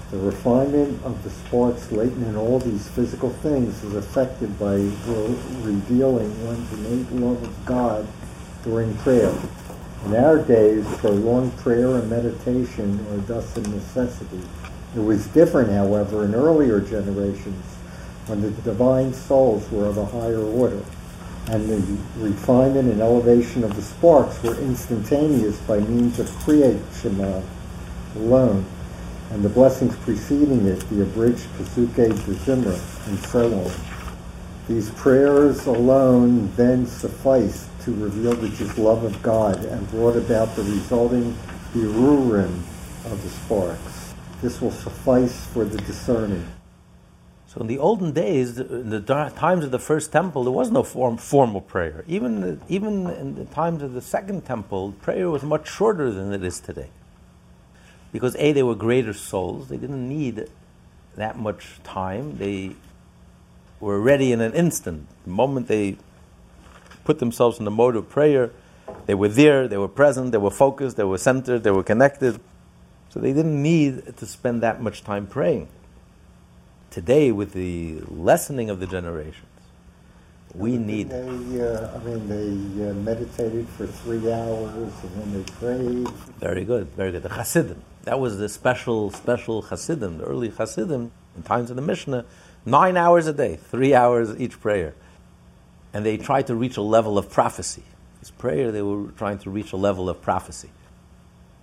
The refinement of the sparks latent in all these physical things is affected by revealing one's innate love of God during prayer. In our days, prolonged prayer and meditation are thus a necessity. It was different, however, in earlier generations when the divine souls were of a higher order, and the refinement and elevation of the sparks were instantaneous by means of Shema alone and the blessings preceding it, the abridged Pesukei Zimra, and so on. These prayers alone then sufficed to reveal the just love of God and brought about the resulting birurim of the sparks. This will suffice for the discerning. So in the olden days, in the times of the first temple, there was no form, formal prayer. Even, even in the times of the second temple, prayer was much shorter than it is today. Because A, they were greater souls, they didn't need that much time. They were ready in an instant. The moment they put themselves in the mode of prayer, they were there, they were present, they were focused, they were centered, they were connected. So they didn't need to spend that much time praying. Today, with the lessening of the generations, we need. They, uh, I mean, they uh, meditated for three hours and then they prayed. Very good, very good. The Hasidim. That was the special, special Hasidim, the early Hasidim, in times of the Mishnah, nine hours a day, three hours each prayer. And they tried to reach a level of prophecy. This prayer, they were trying to reach a level of prophecy.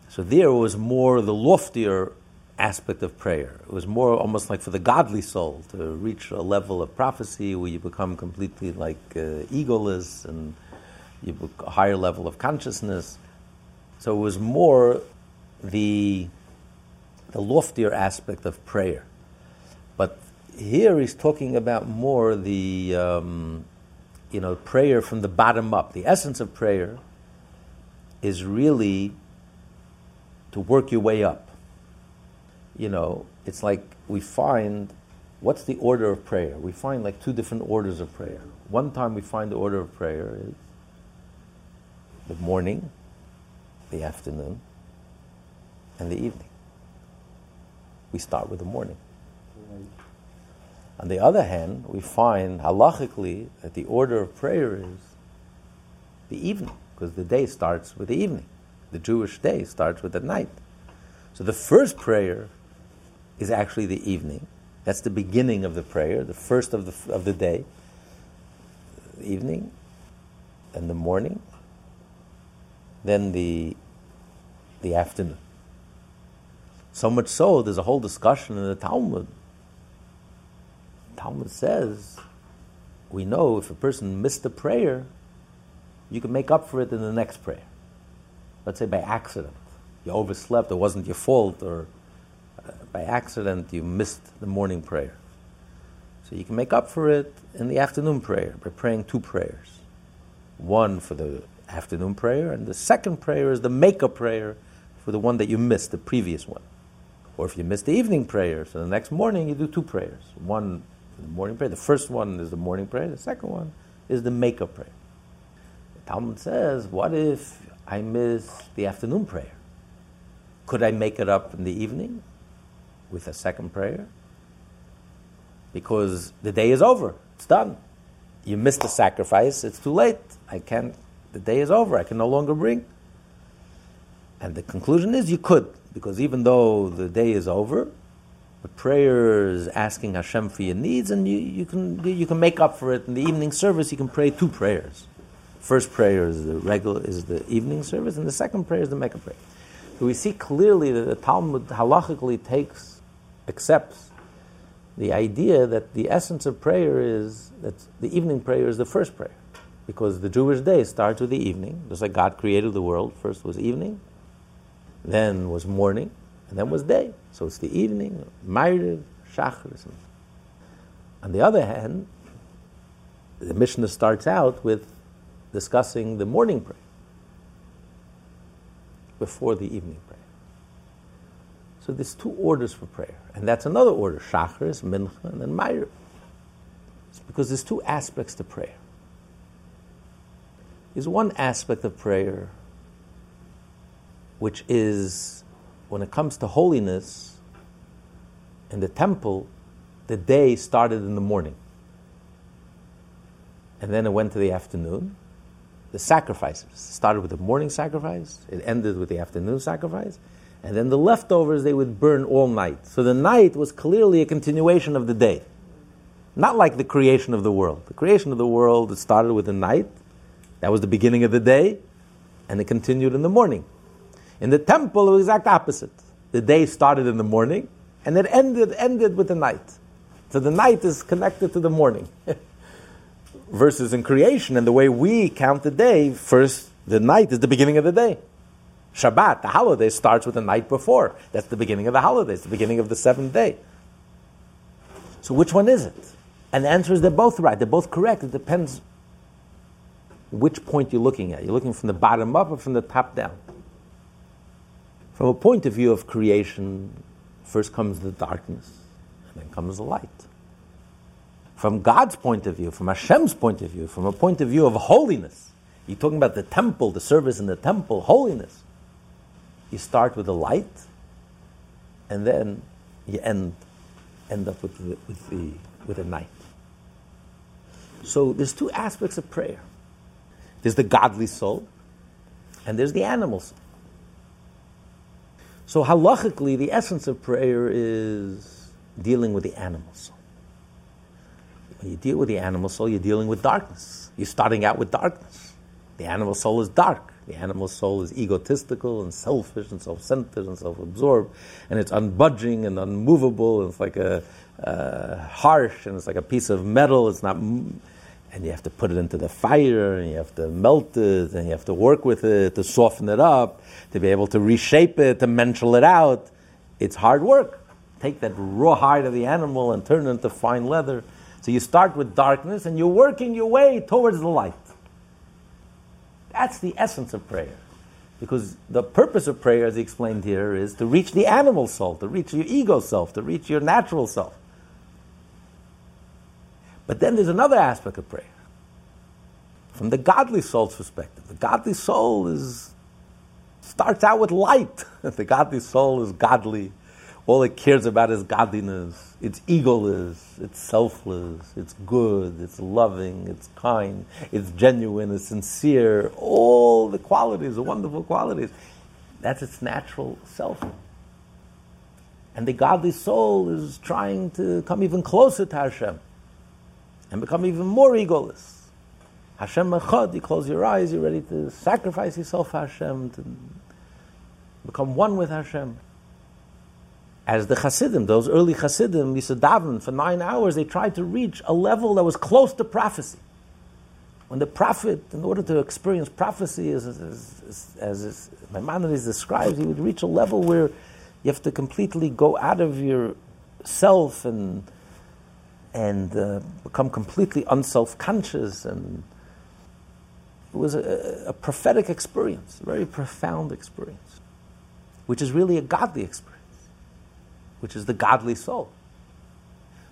So there was more the loftier aspect of prayer. It was more almost like for the godly soul to reach a level of prophecy where you become completely like uh, egoless and you book a higher level of consciousness. So it was more the the loftier aspect of prayer. But here he's talking about more the um, you know prayer from the bottom up. The essence of prayer is really to work your way up. You know, it's like we find what's the order of prayer? We find like two different orders of prayer. One time we find the order of prayer is the morning, the afternoon, and the evening. We start with the morning. On the other hand, we find halachically that the order of prayer is the evening, because the day starts with the evening. The Jewish day starts with the night. So the first prayer is actually the evening. That's the beginning of the prayer, the first of the, of the day. The evening and the morning, then the, the afternoon. So much so, there's a whole discussion in the Talmud. Talmud says, we know if a person missed a prayer, you can make up for it in the next prayer. Let's say by accident. You overslept, it wasn't your fault, or uh, by accident you missed the morning prayer. So you can make up for it in the afternoon prayer by praying two prayers. One for the afternoon prayer, and the second prayer is the make-up prayer for the one that you missed, the previous one. Or if you miss the evening prayer, so the next morning you do two prayers. One the morning prayer. The first one is the morning prayer. The second one is the make-up prayer. The Talmud says, what if I miss the afternoon prayer? Could I make it up in the evening with a second prayer? Because the day is over. It's done. You missed the sacrifice. It's too late. I can't. The day is over. I can no longer bring. And the conclusion is you could because even though the day is over, the prayer is asking Hashem for your needs, and you, you, can, you can make up for it. In the evening service, you can pray two prayers. First prayer is the regular is the evening service, and the second prayer is the make-up prayer. So we see clearly that the Talmud halachically takes, accepts the idea that the essence of prayer is that the evening prayer is the first prayer. Because the Jewish day starts with the evening, just like God created the world. First was evening, then was morning, and then was day. So it's the evening, Ma'ariv, Shachris. On the other hand, the Mishnah starts out with discussing the morning prayer before the evening prayer. So there's two orders for prayer, and that's another order: Shachris, Mincha, and then Ma'ariv. It's because there's two aspects to prayer. There's one aspect of prayer which is when it comes to holiness in the temple, the day started in the morning. And then it went to the afternoon. The sacrifices started with the morning sacrifice, it ended with the afternoon sacrifice, and then the leftovers they would burn all night. So the night was clearly a continuation of the day. Not like the creation of the world. The creation of the world it started with the night, that was the beginning of the day, and it continued in the morning. In the temple, it was exact opposite. The day started in the morning, and it ended ended with the night. So the night is connected to the morning. Versus in creation, and the way we count the day, first the night is the beginning of the day. Shabbat, the holiday, starts with the night before. That's the beginning of the holiday. It's the beginning of the seventh day. So which one is it? And the answer is they're both right. They're both correct. It depends which point you're looking at. You're looking from the bottom up or from the top down. From a point of view of creation, first comes the darkness, and then comes the light. From God's point of view, from Hashem's point of view, from a point of view of holiness, you're talking about the temple, the service in the temple, holiness. You start with the light, and then you end, end up with the, with the, with the night. So there's two aspects of prayer. There's the godly soul, and there's the animal soul. So halachically, the essence of prayer is dealing with the animal soul. When you deal with the animal soul, you're dealing with darkness. You're starting out with darkness. The animal soul is dark. The animal soul is egotistical and selfish and self-centered and self-absorbed, and it's unbudging and unmovable. And it's like a uh, harsh, and it's like a piece of metal. It's not and you have to put it into the fire, and you have to melt it, and you have to work with it to soften it up, to be able to reshape it, to mental it out. It's hard work. Take that raw hide of the animal and turn it into fine leather. So you start with darkness, and you're working your way towards the light. That's the essence of prayer. Because the purpose of prayer, as he explained here, is to reach the animal soul, to reach your ego self, to reach your natural self. But then there's another aspect of prayer. From the godly soul's perspective, the godly soul is starts out with light. the godly soul is godly. All it cares about is godliness. It's egoless, it's selfless, it's good, it's loving, it's kind, it's genuine, it's sincere. All the qualities, the wonderful qualities. That's its natural self. And the godly soul is trying to come even closer to Hashem and become even more egoless. Hashem Echad, you close your eyes, you're ready to sacrifice yourself Hashem, to become one with Hashem. As the Hasidim, those early Hasidim, used to daven for nine hours, they tried to reach a level that was close to prophecy. When the prophet, in order to experience prophecy, as, as, as, as Maimonides describes, he would reach a level where you have to completely go out of yourself and and uh, become completely unself-conscious and it was a, a, prophetic experience, a very profound experience, which is really a godly experience, which is the godly soul.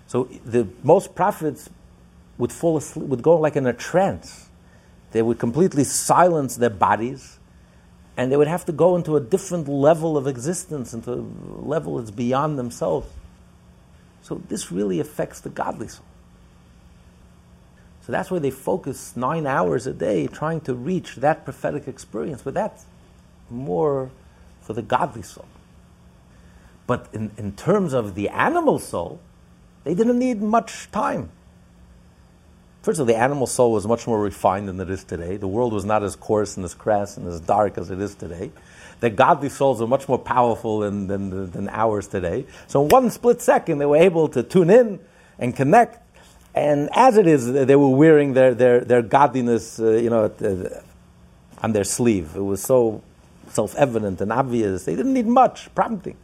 So the most prophets would fall asleep, would go like in a trance. They would completely silence their bodies, and they would have to go into a different level of existence, into a level that's beyond themselves. So this really affects the godly soul. So that's why they focus nine hours a day trying to reach that prophetic experience, but that's more for the godly soul. But in, in terms of the animal soul, they didn't need much time. First of all, the animal soul was much more refined than it is today. The world was not as coarse and as crass and as dark as it is today their godly souls are much more powerful than, than, than ours today. So in one split second, they were able to tune in and connect. And as it is, they were wearing their, their, their godliness, uh, you know, uh, on their sleeve. It was so self-evident and obvious. They didn't need much prompting.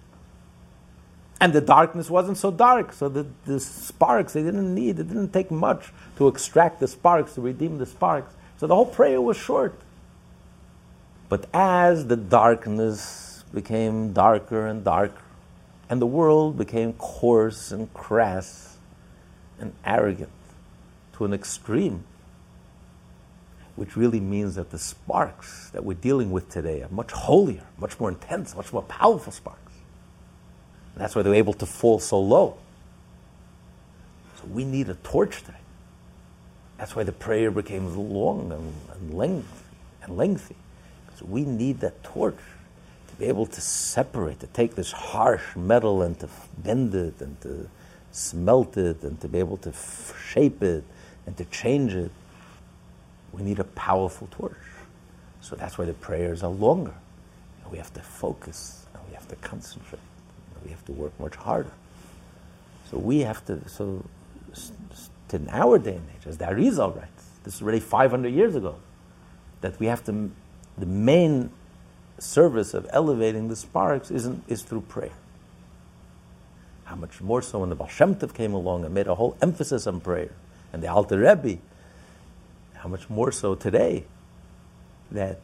And the darkness wasn't so dark, so the, the sparks they didn't need, it didn't take much to extract the sparks, to redeem the sparks. So the whole prayer was short. But as the darkness became darker and darker, and the world became coarse and crass and arrogant to an extreme, which really means that the sparks that we're dealing with today are much holier, much more intense, much more powerful sparks. And that's why they're able to fall so low. So we need a torch today. That's why the prayer became long and, and lengthy and lengthy. So we need that torch to be able to separate, to take this harsh metal and to bend it and to smelt it and to be able to shape it and to change it. We need a powerful torch. So that's why the prayers are longer. And we have to focus and we have to concentrate. And we have to work much harder. So we have to, so in our day and age, as the Arizal writes, this is already 500 years ago, that we have to the main service of elevating the sparks is, is through prayer. How much more so when the Baal Shem Tov came along and made a whole emphasis on prayer, and the Alter Rebbe. How much more so today that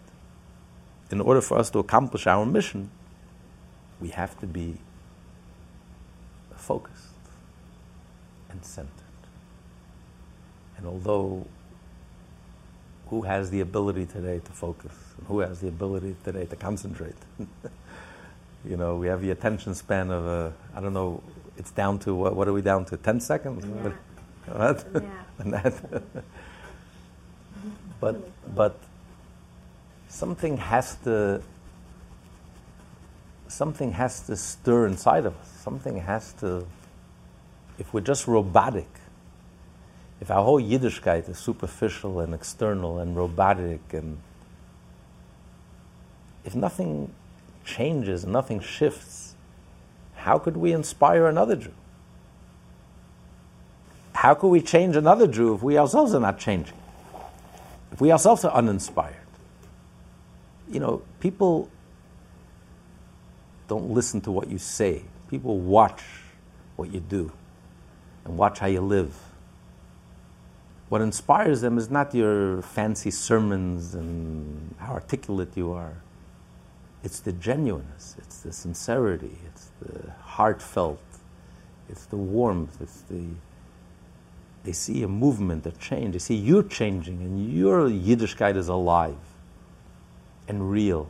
in order for us to accomplish our mission, we have to be focused and centered. And although who has the ability today to focus? Who has the ability today to concentrate? you know, we have the attention span of, uh, I don't know, it's down to, what, what are we down to, 10 seconds? Yeah. What? Yeah. but, but something has to, something has to stir inside of us. Something has to, if we're just robotic, if our whole Yiddishkeit is superficial and external and robotic and if nothing changes, nothing shifts, how could we inspire another Jew? How could we change another Jew if we ourselves are not changing? If we ourselves are uninspired? You know, people don't listen to what you say. People watch what you do and watch how you live. What inspires them is not your fancy sermons and how articulate you are. It's the genuineness, it's the sincerity, it's the heartfelt, it's the warmth, it's the. They see a movement, a change. They see you changing, and your Yiddishkeit is alive and real.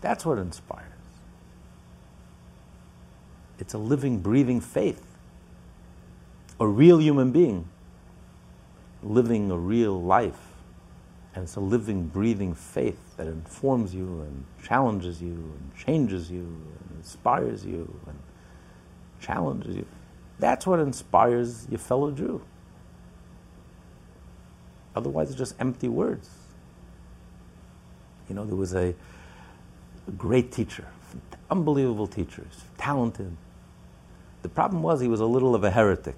That's what inspires. It's a living, breathing faith. A real human being living a real life. And it's a living, breathing faith that informs you and challenges you and changes you and inspires you and challenges you. That's what inspires your fellow Jew. Otherwise, it's just empty words. You know, there was a, a great teacher, unbelievable teacher, talented. The problem was he was a little of a heretic.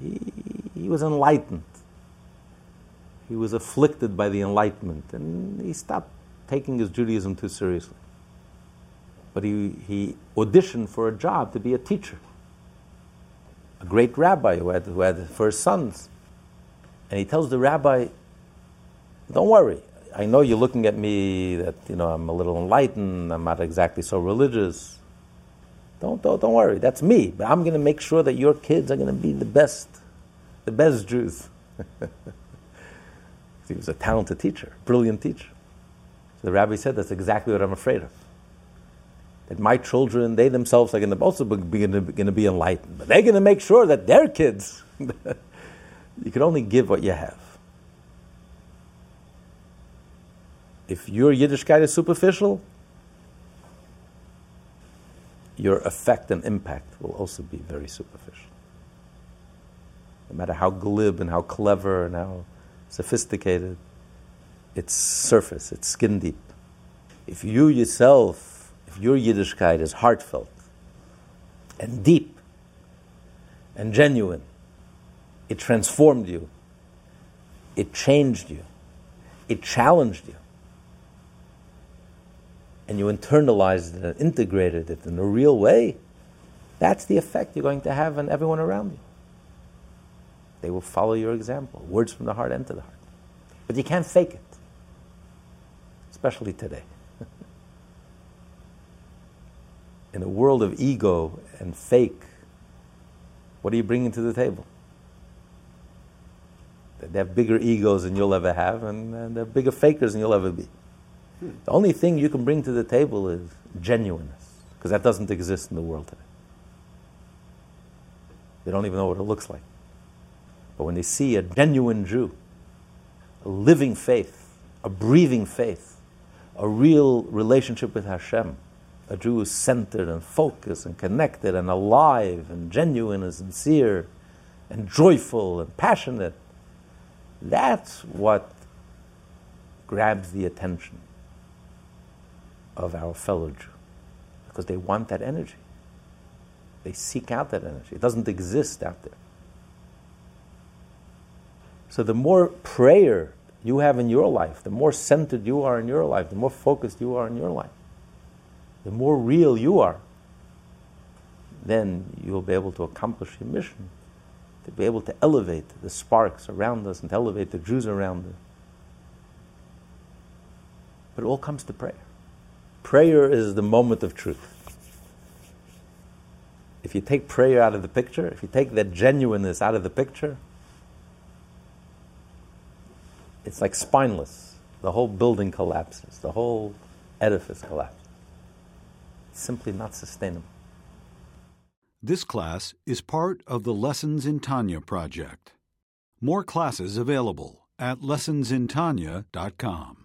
He, he was enlightened. He was afflicted by the Enlightenment, and he stopped taking his Judaism too seriously. But he, he auditioned for a job to be a teacher, a great rabbi who had, who had first sons. And he tells the rabbi, Don't worry, I know you're looking at me that you know I'm a little enlightened, I'm not exactly so religious. Don't, don't, don't worry, that's me. But I'm going to make sure that your kids are going to be the best, the best Jews. he was a talented teacher, brilliant teacher. So the rabbi said, That's exactly what I'm afraid of. That my children, they themselves are going to also be, going, to, be enlightened, but they're going to make sure that their kids, you can only give what you have. If your Yiddishkeit is superficial, your effect and impact will also be very superficial. No matter how glib and how clever and how sophisticated, it's surface, it's skin deep. If you yourself, if your Yiddishkeit is heartfelt and deep and genuine, it transformed you, it changed you, it challenged you and you internalized it and integrated it in a real way, that's the effect you're going to have on everyone around you. They will follow your example. Words from the heart enter the heart. But you can't fake it, especially today. in a world of ego and fake, what are you bringing to the table? They have bigger egos than you'll ever have, and, and they're bigger fakers than you'll ever be. Hmm. The only thing you can bring to the table is genuineness, because that doesn't exist in the world today. They don't even know what it looks like. But when they see a genuine Jew, a living faith, a breathing faith, a real relationship with Hashem, a Jew who's centered and focused and connected and alive and genuine and sincere and joyful and passionate, that's what grabs the attention of our fellow Jew because they want that energy. They seek out that energy. It doesn't exist out there. So the more prayer you have in your life, the more centered you are in your life, the more focused you are in your life, the more real you are, then you will be able to accomplish your mission, to be able to elevate the sparks around us and to elevate the Jews around us. But it all comes to prayer. Prayer is the moment of truth. If you take prayer out of the picture, if you take that genuineness out of the picture, it's like spineless. The whole building collapses, the whole edifice collapses. It's simply not sustainable. This class is part of the Lessons in Tanya project. More classes available at lessonsintanya.com.